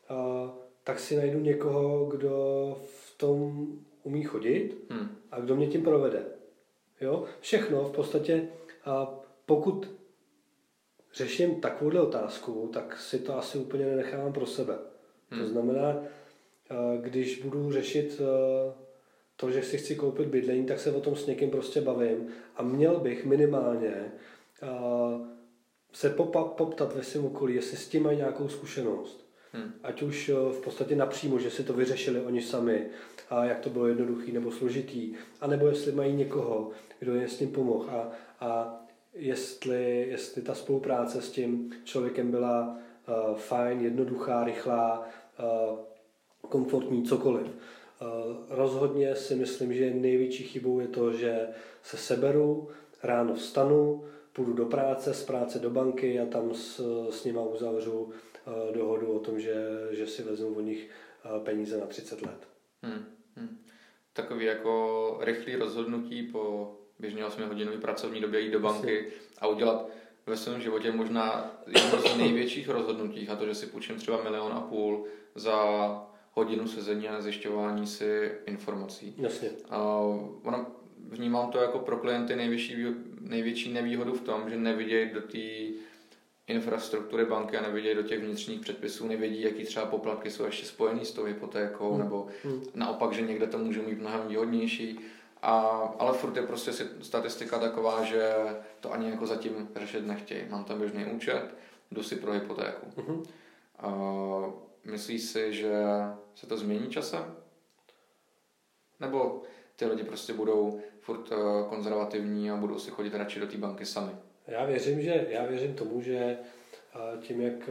a, tak si najdu někoho, kdo v tom umí chodit hmm. a kdo mě tím provede. Jo? Všechno v podstatě, a pokud řeším takovouhle otázku, tak si to asi úplně nenechávám pro sebe. Hmm. To znamená, když budu řešit to, že si chci koupit bydlení, tak se o tom s někým prostě bavím a měl bych minimálně se poptat ve svém okolí, jestli s tím mají nějakou zkušenost. Hmm. Ať už eh, v podstatě napřímo, že si to vyřešili oni sami, a jak to bylo jednoduchý nebo složitý, anebo jestli mají někoho, kdo je s tím pomohl a, a jestli, jestli ta spolupráce s tím člověkem byla fajn, jednoduchá, rychlá, uh, komfortní, cokoliv. Uh, rozhodně si myslím, že největší chybou je to, že se seberu, ráno vstanu, půjdu do práce, z práce do banky a tam s, s nima uzavřu dohodu o tom, že, že si vezmu od nich peníze na 30 let. Hmm, hmm. Takový jako rychlý rozhodnutí po běžně 8 hodinový pracovní době jít do banky Jasně. a udělat ve svém životě možná jedno z největších rozhodnutí a to, že si půjčím třeba milion a půl za hodinu sezení a zjišťování si informací. Jasně. Uh, ono, vnímám to jako pro klienty největší, největší nevýhodu v tom, že nevidějí do té infrastruktury banky a nevidějí do těch vnitřních předpisů, nevědí, jaký třeba poplatky jsou ještě spojený s tou hypotékou, hmm. nebo hmm. naopak, že někde to může mít mnohem výhodnější. A, ale furt je prostě statistika taková, že to ani jako zatím řešit nechtějí. Mám tam běžný účet, jdu si pro hypotéku. Hmm. Uh, myslíš si, že se to změní časem? Nebo ty lidi prostě budou furt uh, konzervativní a budou si chodit radši do té banky sami? Já věřím, že, já věřím tomu, že tím, jak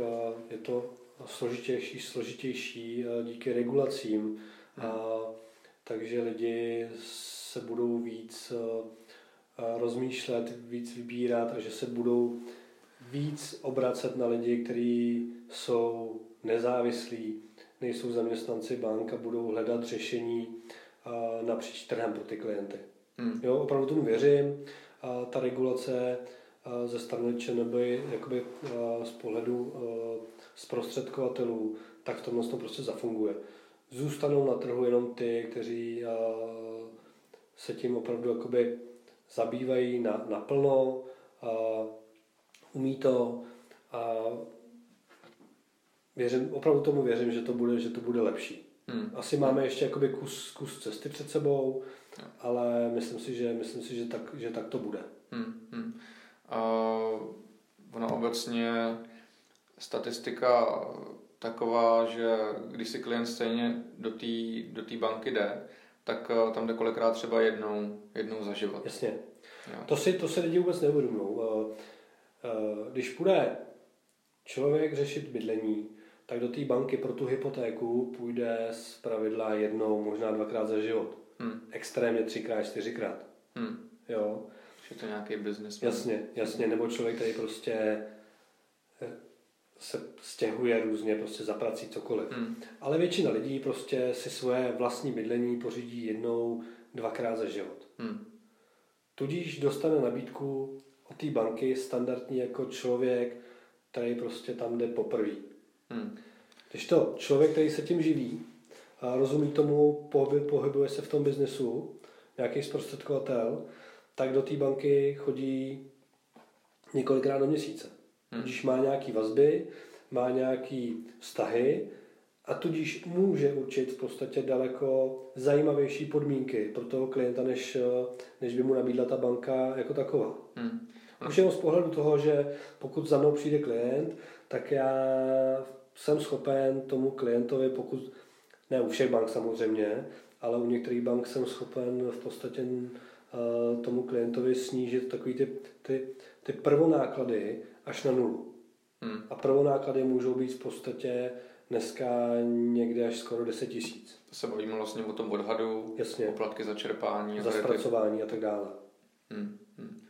je to složitější, složitější díky regulacím, hmm. takže lidi se budou víc rozmýšlet, víc vybírat a že se budou víc obracet na lidi, kteří jsou nezávislí, nejsou zaměstnanci bank a budou hledat řešení napříč trhem pro ty klienty. Hmm. Jo, opravdu tomu věřím. A ta regulace ze strany ČNB jakoby z pohledu zprostředkovatelů, tak v tomhle to prostě zafunguje. Zůstanou na trhu jenom ty, kteří se tím opravdu jakoby zabývají na, naplno, umí to a věřím, opravdu tomu věřím, že to bude, že to bude lepší. Hmm. Asi máme ještě jakoby kus, kus cesty před sebou, ale myslím si, že, myslím si, že, tak, že tak to bude. Hmm. Hmm. Uh, ono obecně statistika taková, že když si klient stejně do té do tý banky jde, tak uh, tam jde kolikrát třeba jednou, jednou za život. Jasně. Jo. To si, to si lidi vůbec neuvědomují. Uh, uh, když půjde člověk řešit bydlení, tak do té banky pro tu hypotéku půjde z pravidla jednou, možná dvakrát za život. Hmm. Extrémně třikrát, čtyřikrát. Hmm. Jo. Je to nějaký biznis. Jasně, jasně, nebo člověk, který prostě eh, se stěhuje různě prostě za prací cokoliv. Hmm. Ale většina lidí prostě si svoje vlastní bydlení pořídí jednou, dvakrát za život. Hmm. Tudíž dostane nabídku od té banky standardní jako člověk, který prostě tam jde poprvé. Hmm. Když to člověk, který se tím živí, a rozumí tomu, pohybuje se v tom biznesu, nějaký zprostředkovatel, tak do té banky chodí několikrát do měsíce. Hmm. Když má nějaký vazby, má nějaký vztahy a tudíž může určit v podstatě daleko zajímavější podmínky pro toho klienta, než, než by mu nabídla ta banka jako taková. Hmm. Už jenom z pohledu toho, že pokud za mnou přijde klient, tak já jsem schopen tomu klientovi, pokud, ne u všech bank samozřejmě, ale u některých bank jsem schopen v podstatě Eh, tomu klientovi snížit takový ty, ty, ty prvonáklady až na nulu. Hmm. A prvonáklady můžou být v podstatě dneska někde až skoro 10 tisíc. To se bavíme vlastně o tom odhadu, Jasně. poplatky za čerpání. Za zpracování a tak dále. Hmm. Hmm.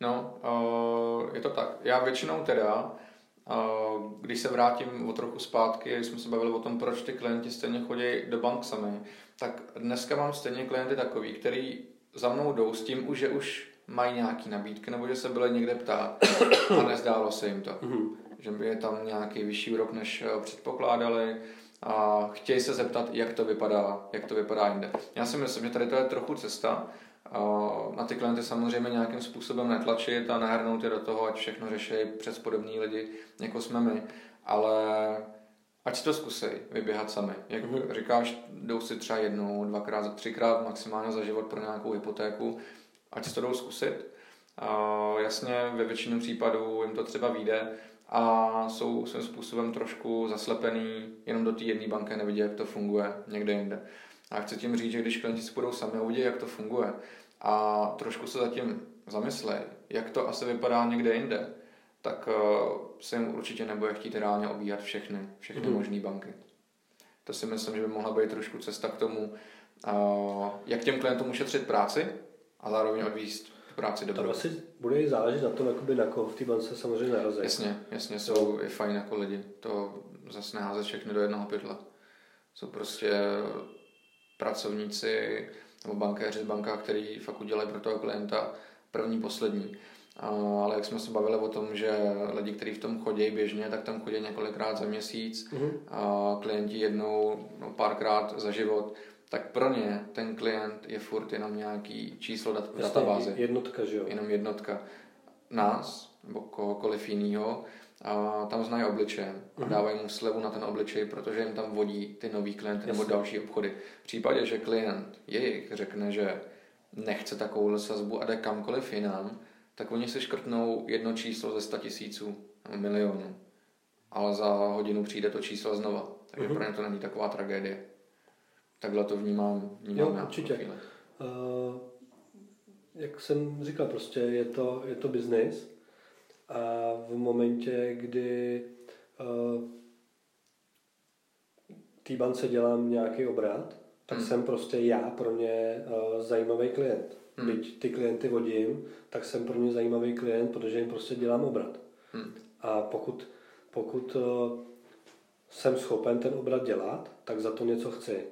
No, uh, je to tak. Já většinou teda, uh, když se vrátím o trochu zpátky, když jsme se bavili o tom, proč ty klienti stejně chodí do bank sami, tak dneska mám stejně klienty takový, který za mnou jdou s tím, že už mají nějaký nabídky, nebo že se byli někde ptát a nezdálo se jim to. Mm-hmm. Že by je tam nějaký vyšší úrok, než eh, předpokládali a chtějí se zeptat, jak to vypadá, jak to vypadá jinde. Já si myslím, že tady to je trochu cesta, na ty klienty samozřejmě nějakým způsobem netlačit a nahrnout je do toho, ať všechno řeší přes podobní lidi, jako jsme my, ale ať si to zkusej vyběhat sami. Jak mm-hmm. říkáš, jdou si třeba jednou, dvakrát, třikrát maximálně za život pro nějakou hypotéku, ať si to jdou zkusit. Uh, jasně, ve většině případů jim to třeba vyjde a jsou svým způsobem trošku zaslepený jenom do té jedné banky, nevidí, jak to funguje někde jinde. A chci tím říct, že když klienti si budou sami uvidí, jak to funguje a trošku se zatím zamyslej, jak to asi vypadá někde jinde, tak uh, se jim určitě nebude chtít reálně obíhat všechny, všechny mm. možné banky. To si myslím, že by mohla být trošku cesta k tomu, uh, jak těm klientům ušetřit práci a zároveň odvíst tu práci dobře. To asi bude i záležet na tom, jakoby na koho v té bance samozřejmě narazí. Jasně, jasně, jsou i fajn jako lidi. To zase neházet všechny do jednoho pytle. Jsou prostě pracovníci nebo bankéři v bankách, který fakt udělají pro toho klienta první, poslední. ale jak jsme se bavili o tom, že lidi, kteří v tom chodí běžně, tak tam chodí několikrát za měsíc, mm-hmm. a klienti jednou, no párkrát za život, tak pro ně ten klient je furt jenom nějaký číslo dat- databázi. Jednotka, že jo? Jenom jednotka. Nás, nebo kohokoliv jiného, a tam znají obličejem a mhm. dávají mu slevu na ten obličej, protože jim tam vodí ty nový klienty nebo další obchody. V případě, že klient jejich řekne, že nechce takovou sazbu a jde kamkoliv jinam, tak oni si škrtnou jedno číslo ze 100 tisíců nebo milionů. Ale za hodinu přijde to číslo znova. Takže uh-huh. pro ně to není taková tragédie. Takhle to vnímám, vnímám jo, určitě. Uh, jak jsem říkal, prostě je to, je to business a v momentě, kdy uh, té bance dělám nějaký obrat, tak hmm. jsem prostě já pro ně uh, zajímavý klient. Hmm. Byť ty klienty vodím, tak jsem pro ně zajímavý klient, protože jim prostě dělám obrat. Hmm. A pokud, pokud uh, jsem schopen ten obrat dělat, tak za to něco chci.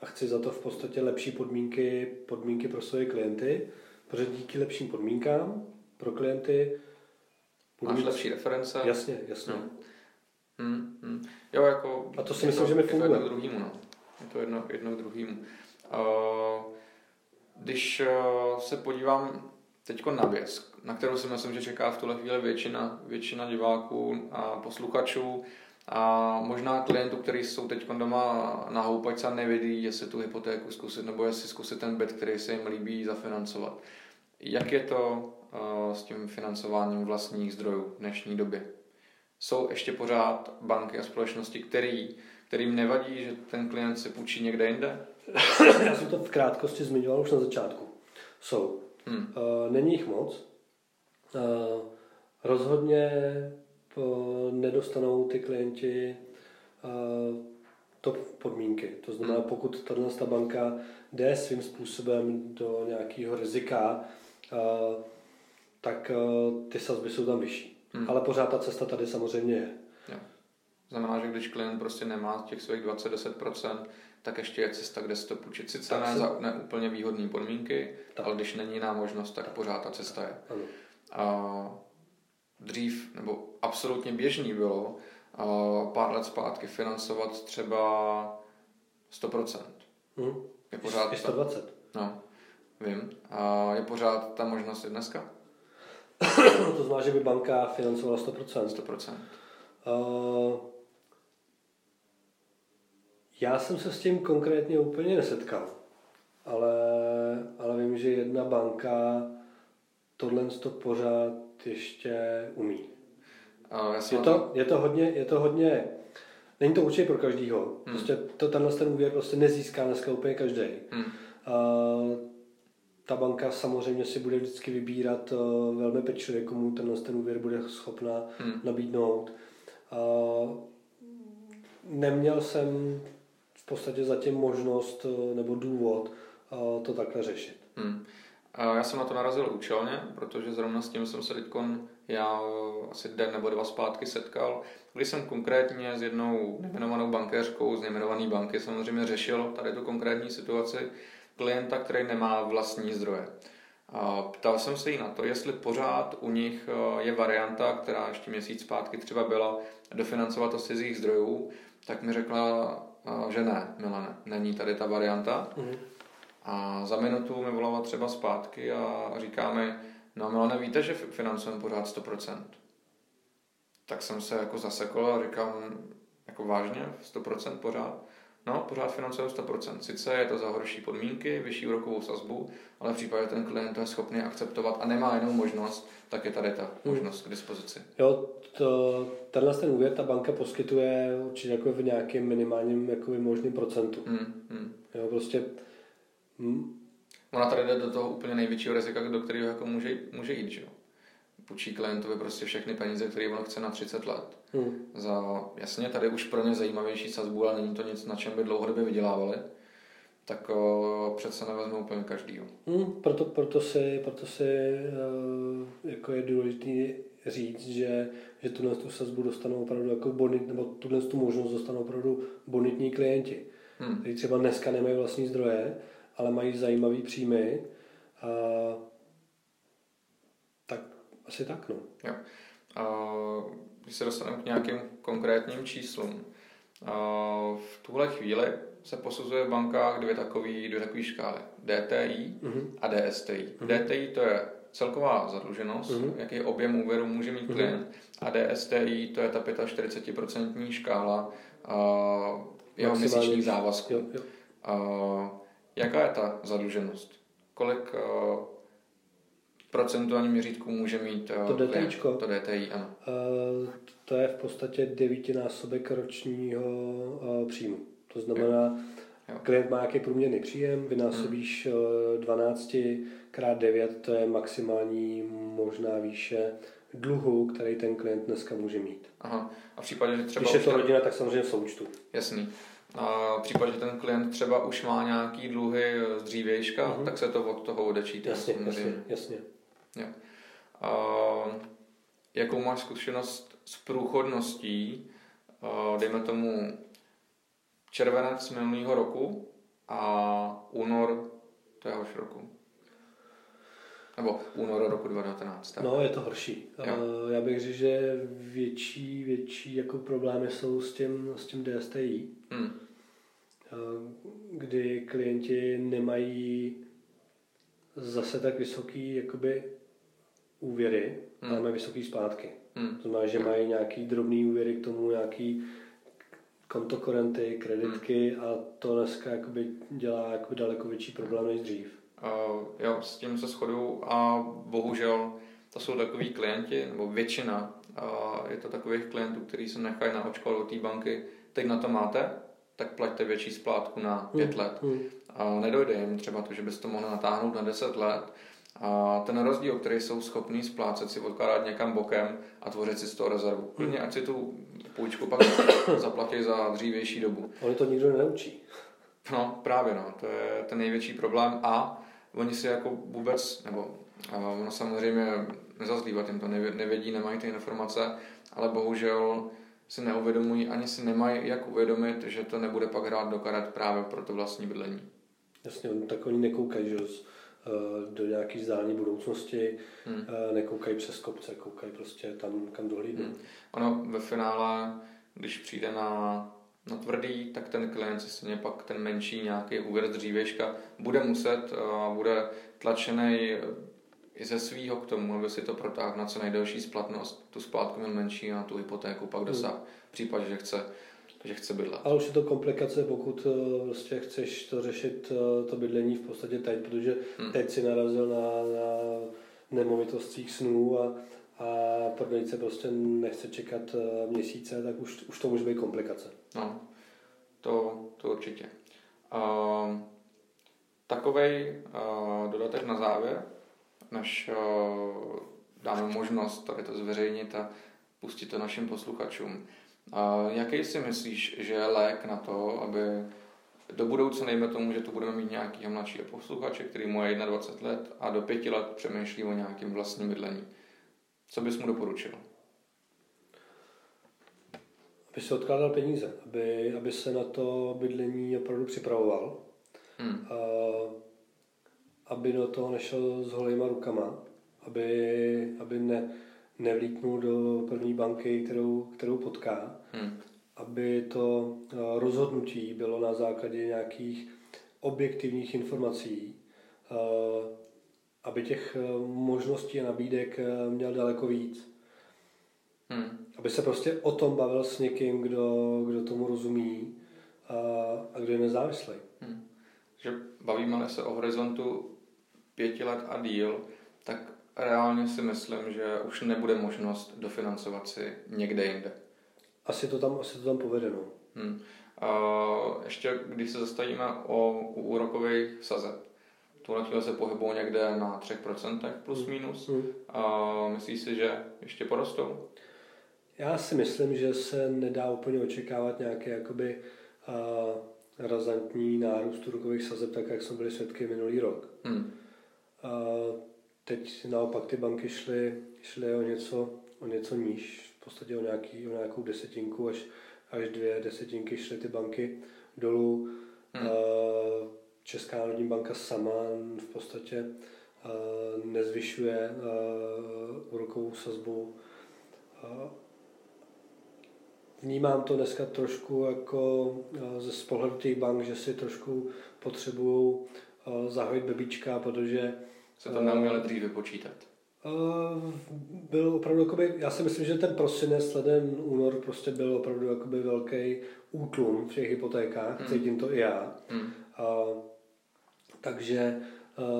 A chci za to v podstatě lepší podmínky, podmínky pro své klienty, protože díky lepším podmínkám pro klienty Máš mít... lepší reference. Jasně, jasně. No. Hmm, hmm. Jo, jako, a to si myslím, to, že mi funguje. Je to jedno k druhému, no. Je to jedno, jedno k druhému. Uh, když uh, se podívám teď na věc, na kterou si myslím, že čeká v tuhle chvíli většina, většina diváků a posluchačů a možná klientů, kteří jsou teď doma na houpačce a nevědí, jestli tu hypotéku zkusit nebo jestli zkusit ten byt, který se jim líbí, zafinancovat. Jak je to uh, s tím financováním vlastních zdrojů v dnešní době? Jsou ještě pořád banky a společnosti, který, kterým nevadí, že ten klient si půjčí někde jinde? Já jsem to v krátkosti zmiňoval už na začátku. Jsou. Hmm. Uh, není jich moc. Uh, rozhodně nedostanou ty klienti uh, top podmínky. To znamená, hmm. pokud tato banka jde svým způsobem do nějakého rizika, uh, tak ty sazby jsou tam vyšší. Hmm. Ale pořád ta cesta tady samozřejmě je. Jo. Znamená, že když klient prostě nemá těch svých 20-10%, tak ještě je cesta, kde si to půjčit. Sice ne za ne úplně výhodné podmínky, tak. ale když není jiná možnost, tak pořád ta cesta je. Ano. A dřív, nebo absolutně běžný bylo pár let zpátky financovat třeba 100%. Hmm. Je pořád I 120. Ta, no, vím. A je pořád ta možnost i dneska? to znamená, že by banka financovala 100%. 100%. Uh, já jsem se s tím konkrétně úplně nesetkal, ale, ale vím, že jedna banka tohle to pořád ještě umí. A je, to, je, to hodně, je to hodně, není to určitě pro každýho. Hmm. Prostě to, tenhle ten úvěr prostě nezíská dneska úplně každý. Hmm. Uh, ta banka samozřejmě si bude vždycky vybírat uh, velmi pečlivě, komu tenhle ten úvěr bude schopná hmm. nabídnout. Uh, neměl jsem podstatě zatím možnost eh, nebo důvod eh, to takhle řešit. Hmm. Já jsem na to narazil účelně, protože zrovna s tím jsem se teď já asi den nebo dva zpátky setkal, když jsem konkrétně s jednou nejmenovanou bankéřkou z nejmenované banky samozřejmě řešil tady tu konkrétní situaci klienta, který nemá vlastní zdroje. Ptal jsem se jí na to, jestli pořád u nich eh, je varianta, která ještě měsíc zpátky třeba byla, dofinancovat to z cizích zdrojů, tak mi řekla, že ne, Milane, není tady ta varianta. Mm. A za minutu mi volala třeba zpátky a říká mi, no Milane, víte, že financujeme pořád 100%. Tak jsem se jako zasekl a říkám, jako vážně, 100% pořád? No, pořád financujeme 100%. Sice je to za horší podmínky, vyšší úrokovou sazbu, ale v případě, že ten klient to je schopný akceptovat a nemá jinou možnost, tak je tady ta hmm. možnost k dispozici. Jo, to, tenhle ten úvěr ta banka poskytuje určitě jako v nějakém minimálním jako možným procentu. Hmm, hmm. Jo, prostě... Hmm. Ona tady jde do toho úplně největšího rizika, do kterého jako může, může jít, že jo? půjčí klientovi prostě všechny peníze, které on chce na 30 let. Hmm. Za, jasně, tady už pro ně zajímavější sazbu, ale není to nic, na čem by dlouhodobě vydělávali, tak o, přece nevezme úplně každý. Hmm, proto, proto si, proto si uh, jako je důležité říct, že, že tuhle tu sazbu dostanou opravdu jako bonit, nebo tuhle tu možnost dostanou opravdu bonitní klienti, hmm. kteří třeba dneska nemají vlastní zdroje, ale mají zajímavý příjmy. Uh, tak Asi tak, no. Jo. A když se dostaneme k nějakým konkrétním číslům, a v tuhle chvíli se posuzuje v bankách dvě takové dvě takové škály. DTI mm-hmm. a DSTI. Mm-hmm. DTI to je celková zadluženost, mm-hmm. jaký objem úvěru může mít mhm. klient mm-hmm. a DSTI to je ta 45% škála uh, jeho měsíčních závazků. Jo, jo. Uh, jaká je ta zadluženost? Kolik uh, procentuálním měřítku může mít uh, to DTI? To DTI, ano. Uh, to je v podstatě devítinásobek ročního uh, příjmu. To znamená, jo. klient má nějaký průměrný příjem, vynásobíš hmm. 12 krát 9, to je maximální možná výše dluhu, který ten klient dneska může mít. Aha. A v případě, že třeba... Když je to rodina, tak samozřejmě v součtu. Jasný. A v případě, že ten klient třeba už má nějaký dluhy z dřívějška, uh-huh. tak se to od toho odečítá. Jasně, jasně, jasně. Jo. A, jakou máš zkušenost s průchodností, a, dejme tomu červenec minulého roku a únor téhož roku? Nebo únor roku 2019. Tak? No, je to horší. Jo. Já bych řekl, že větší, větší jako problémy jsou s tím, s tím DSTI, hmm. kdy klienti nemají zase tak vysoký jakoby úvěry, hmm. máme vysoké splátky. Hmm. To znamená, že mají nějaký drobný úvěry k tomu, nějaký kontokorenty, kreditky hmm. a to dneska jakoby dělá jakoby daleko větší problém než dřív. Uh, jo, s tím se shoduju a bohužel to jsou takový klienti, nebo většina uh, je to takových klientů, kteří se nechají na očko do té banky. Teď na to máte, tak plaťte větší splátku na pět hmm. let. Hmm. A nedojde jim třeba to, že byste to mohli natáhnout na 10 let. A ten rozdíl, který jsou schopní splácet, si odkládat někam bokem a tvořit si z toho rezervu. Klidně, ať si tu půjčku pak zaplatí za dřívější dobu. Ale to nikdo nenaučí. No, právě no, to je ten největší problém a oni si jako vůbec, nebo ono samozřejmě nezazlívat jim to, nevědí, nemají ty informace, ale bohužel si neuvědomují, ani si nemají jak uvědomit, že to nebude pak hrát do karet právě pro to vlastní bydlení. Jasně, tak oni nekoukají, že eh, do nějaké vzdální budoucnosti, hmm. Eh, nekoukají přes kopce, koukají prostě tam, kam dohlídnou. Hmm. Ono ve finále, když přijde na na tvrdý, tak ten klient si stejně pak ten menší nějaký úvěr z dřívějška bude muset, uh, bude tlačený i ze svýho k tomu, aby si to protáhl na co nejdelší splatnost, tu splátku měl menší a tu hypotéku pak dosáh, hmm. v případě, že chce, že chce bydlet. Ale už je to komplikace, pokud vlastně chceš to řešit to bydlení v podstatě teď, protože hmm. teď si narazil na, na nemovitostích snů a, a prodejce prostě nechce čekat měsíce, tak už, už to může být komplikace. No, to, to určitě. Uh, Takový uh, dodatek na závěr, než uh, dáme možnost tady to zveřejnit a pustit to našim posluchačům. Uh, jaký si myslíš, že je lék na to, aby do budoucna, nejme tomu, že tu budeme mít nějakého mladšího posluchače, který mu je 21 let a do pěti let přemýšlí o nějakém vlastním bydlení. Co bys mu doporučil? aby se odkládal peníze, aby, aby se na to bydlení opravdu připravoval, hmm. a, aby do toho nešel s holýma rukama, aby, aby ne, nevlítnul do první banky, kterou, kterou potká, hmm. aby to rozhodnutí bylo na základě nějakých objektivních informací, aby těch možností a nabídek měl daleko víc. Hmm. Aby se prostě o tom bavil s někým, kdo, kdo tomu rozumí a, a kdo je nezávislý. Hmm. Že bavíme se o horizontu pěti let a díl, tak reálně si myslím, že už nebude možnost dofinancovat si někde jinde. Asi to tam, asi to tam povedeno. Hmm. A ještě když se zastavíme o u úrokových sazeb, tuhle chvíli se pohybují někde na 3% plus hmm. minus. Hmm. A myslíš si, že ještě porostou? Já si myslím, že se nedá úplně očekávat nějaké jakoby uh, razantní nárůst úrokových sazeb, tak jak jsme byli svědky minulý rok. Hmm. Uh, teď naopak ty banky šly, šly o, něco, o něco níž, v podstatě o, nějaký, o nějakou desetinku, až, až dvě desetinky šly ty banky dolů. Hmm. Uh, Česká národní banka sama v podstatě nezvyšuje úrokovou sazbu. Vnímám to dneska trošku jako ze z pohledu těch bank, že si trošku potřebují zahojit bebíčka, protože... Se to neuměli dříve počítat. Byl opravdu, jakoby, já si myslím, že ten prosinec, leden, únor prostě byl opravdu jakoby velký útlum v těch hypotékách, hmm. cítím to i já. Hmm. A, takže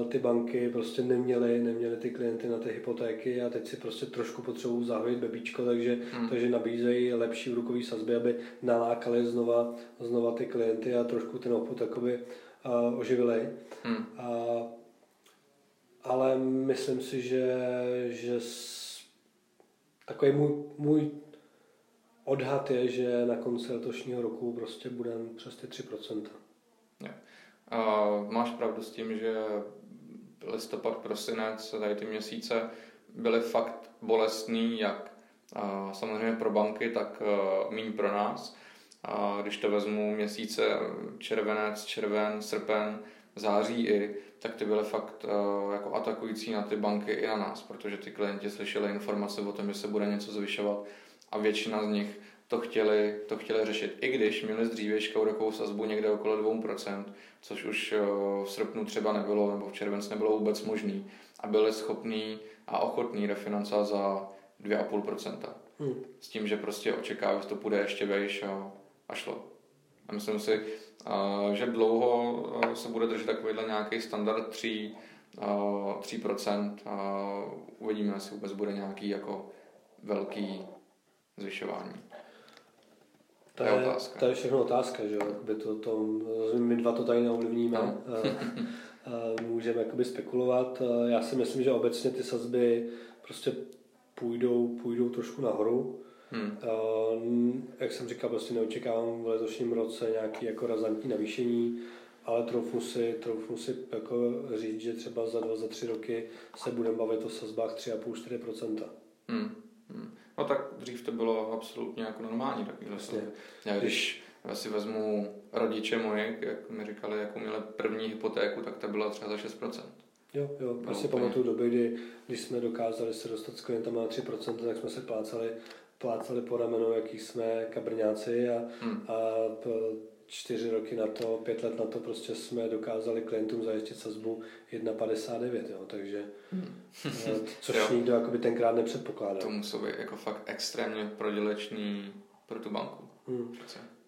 ty banky prostě neměly, neměly ty klienty na ty hypotéky a teď si prostě trošku potřebují zahojit bebíčko, takže, hmm. takže nabízejí lepší úrokový sazby, aby nalákali znova, znova ty klienty a trošku ten obchod jakoby uh, oživili. Hmm. A, ale myslím si, že, že s, takový můj, můj odhad je, že na konci letošního roku prostě budeme přes ty 3%. Yeah. Uh, máš pravdu s tím, že listopad, prosinec, tady ty měsíce byly fakt bolestný, jak samozřejmě pro banky, tak uh, míň pro nás. A když to vezmu měsíce červenec, červen, srpen, září i, tak ty byly fakt uh, jako atakující na ty banky i na nás, protože ty klienti slyšeli informace o tom, že se bude něco zvyšovat a většina z nich to chtěli, to chtěli řešit. I když měli z dřívějška úrokovou sazbu někde okolo 2%, což už eh, v srpnu třeba nebylo, nebo v červenci nebylo vůbec možný, a byli schopní a ochotní refinancovat za 2,5%. Hmm. S tím, že prostě očekávají, že to půjde ještě vejš a, a šlo. A myslím si, eh, že dlouho eh, se bude držet takovýhle nějaký standard 3, 3%. Uvidíme, jestli vůbec bude nějaký jako velký zvyšování. To je, otázka. to je všechno otázka, že jo? To, to, my dva to tady neovlivníme. No. Můžeme jakoby spekulovat. Já si myslím, že obecně ty sazby prostě půjdou, půjdou trošku nahoru. Hmm. Jak jsem říkal, prostě neočekávám v letošním roce nějaký jako razantní navýšení, ale troufnu si, troufnu si jako říct, že třeba za dva, za tři roky se budeme bavit o sazbách 3,5-4%. Hmm. Hmm. No tak dřív to bylo absolutně jako normální takovýhle stav. Já když já si vezmu rodiče moje, jak mi říkali, jako měli první hypotéku, tak ta byla třeba za 6%. Jo, jo, no, si pamatuju doby, kdy, když jsme dokázali se dostat s klientama na 3%, tak jsme se plácali, plácali po ramenu, jaký jsme kabrňáci a, hmm. a čtyři roky na to, pět let na to prostě jsme dokázali klientům zajistit sazbu 1,59, jo, takže hmm. Eh, což jo. nikdo jakoby tenkrát nepředpokládal. To musí být jako fakt extrémně prodělečný pro tu banku. Hmm.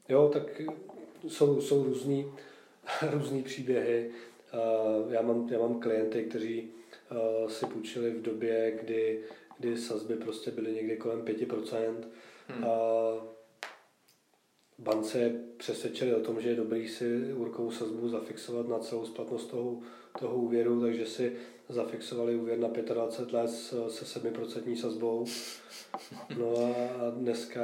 Jo, tak jsou, jsou různý, různý příběhy. Uh, já, mám, já mám klienty, kteří uh, si půjčili v době, kdy, kdy sazby prostě byly někde kolem 5%. Hmm. Uh, bance přesvědčili o tom, že je dobrý si úrokovou sazbu zafixovat na celou splatnost toho, toho úvěru, takže si zafixovali úvěr na 25 let se 7% sazbou. No a dneska,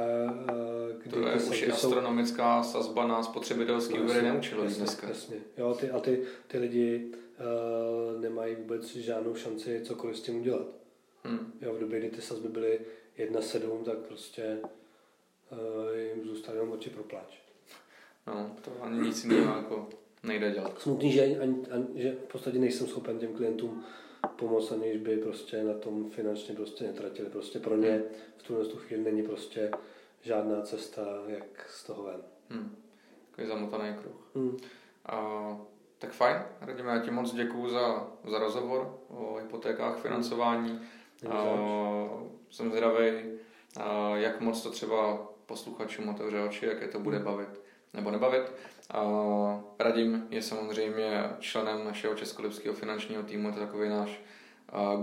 kdy to je ty už astronomická sazba na spotřebitelský úvěr neučilo jasně, dneska. Jasně. Jo, ty, a ty, ty lidi uh, nemají vůbec žádnou šanci cokoliv s tím udělat. Hmm. Jo, v době, kdy ty sazby byly 1,7, tak prostě uh, jim zůstaly jenom oči pro pláč. No, to ani nic jiného jako nejde dělat. Smutný, že, ani, ani, že v podstatě nejsem schopen těm klientům pomoct, aniž by prostě na tom finančně prostě netratili. Prostě pro ně v tuhle tu chvíli není prostě žádná cesta, jak z toho ven. Hmm. Takový zamotaný kruh. Hmm. A, tak fajn, Radíme, já ti moc děkuju za, za rozhovor o hypotékách, financování. A, jsem zvědavý, jak moc to třeba posluchačům otevře oči, jak je to bude bavit nebo nebavit. Radim je samozřejmě členem našeho českolipského finančního týmu, je to takový náš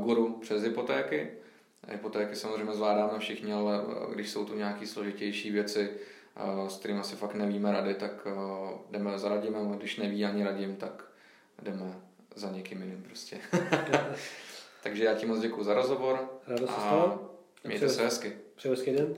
guru přes hypotéky. Hypotéky samozřejmě zvládáme všichni, ale když jsou tu nějaké složitější věci, s kterými asi fakt nevíme rady, tak jdeme za Radimem, a když neví ani Radim, tak jdeme za někým jiným prostě. Takže já ti moc děkuji za rozhovor. Radost a mějte se hezky. Přeji hezký den.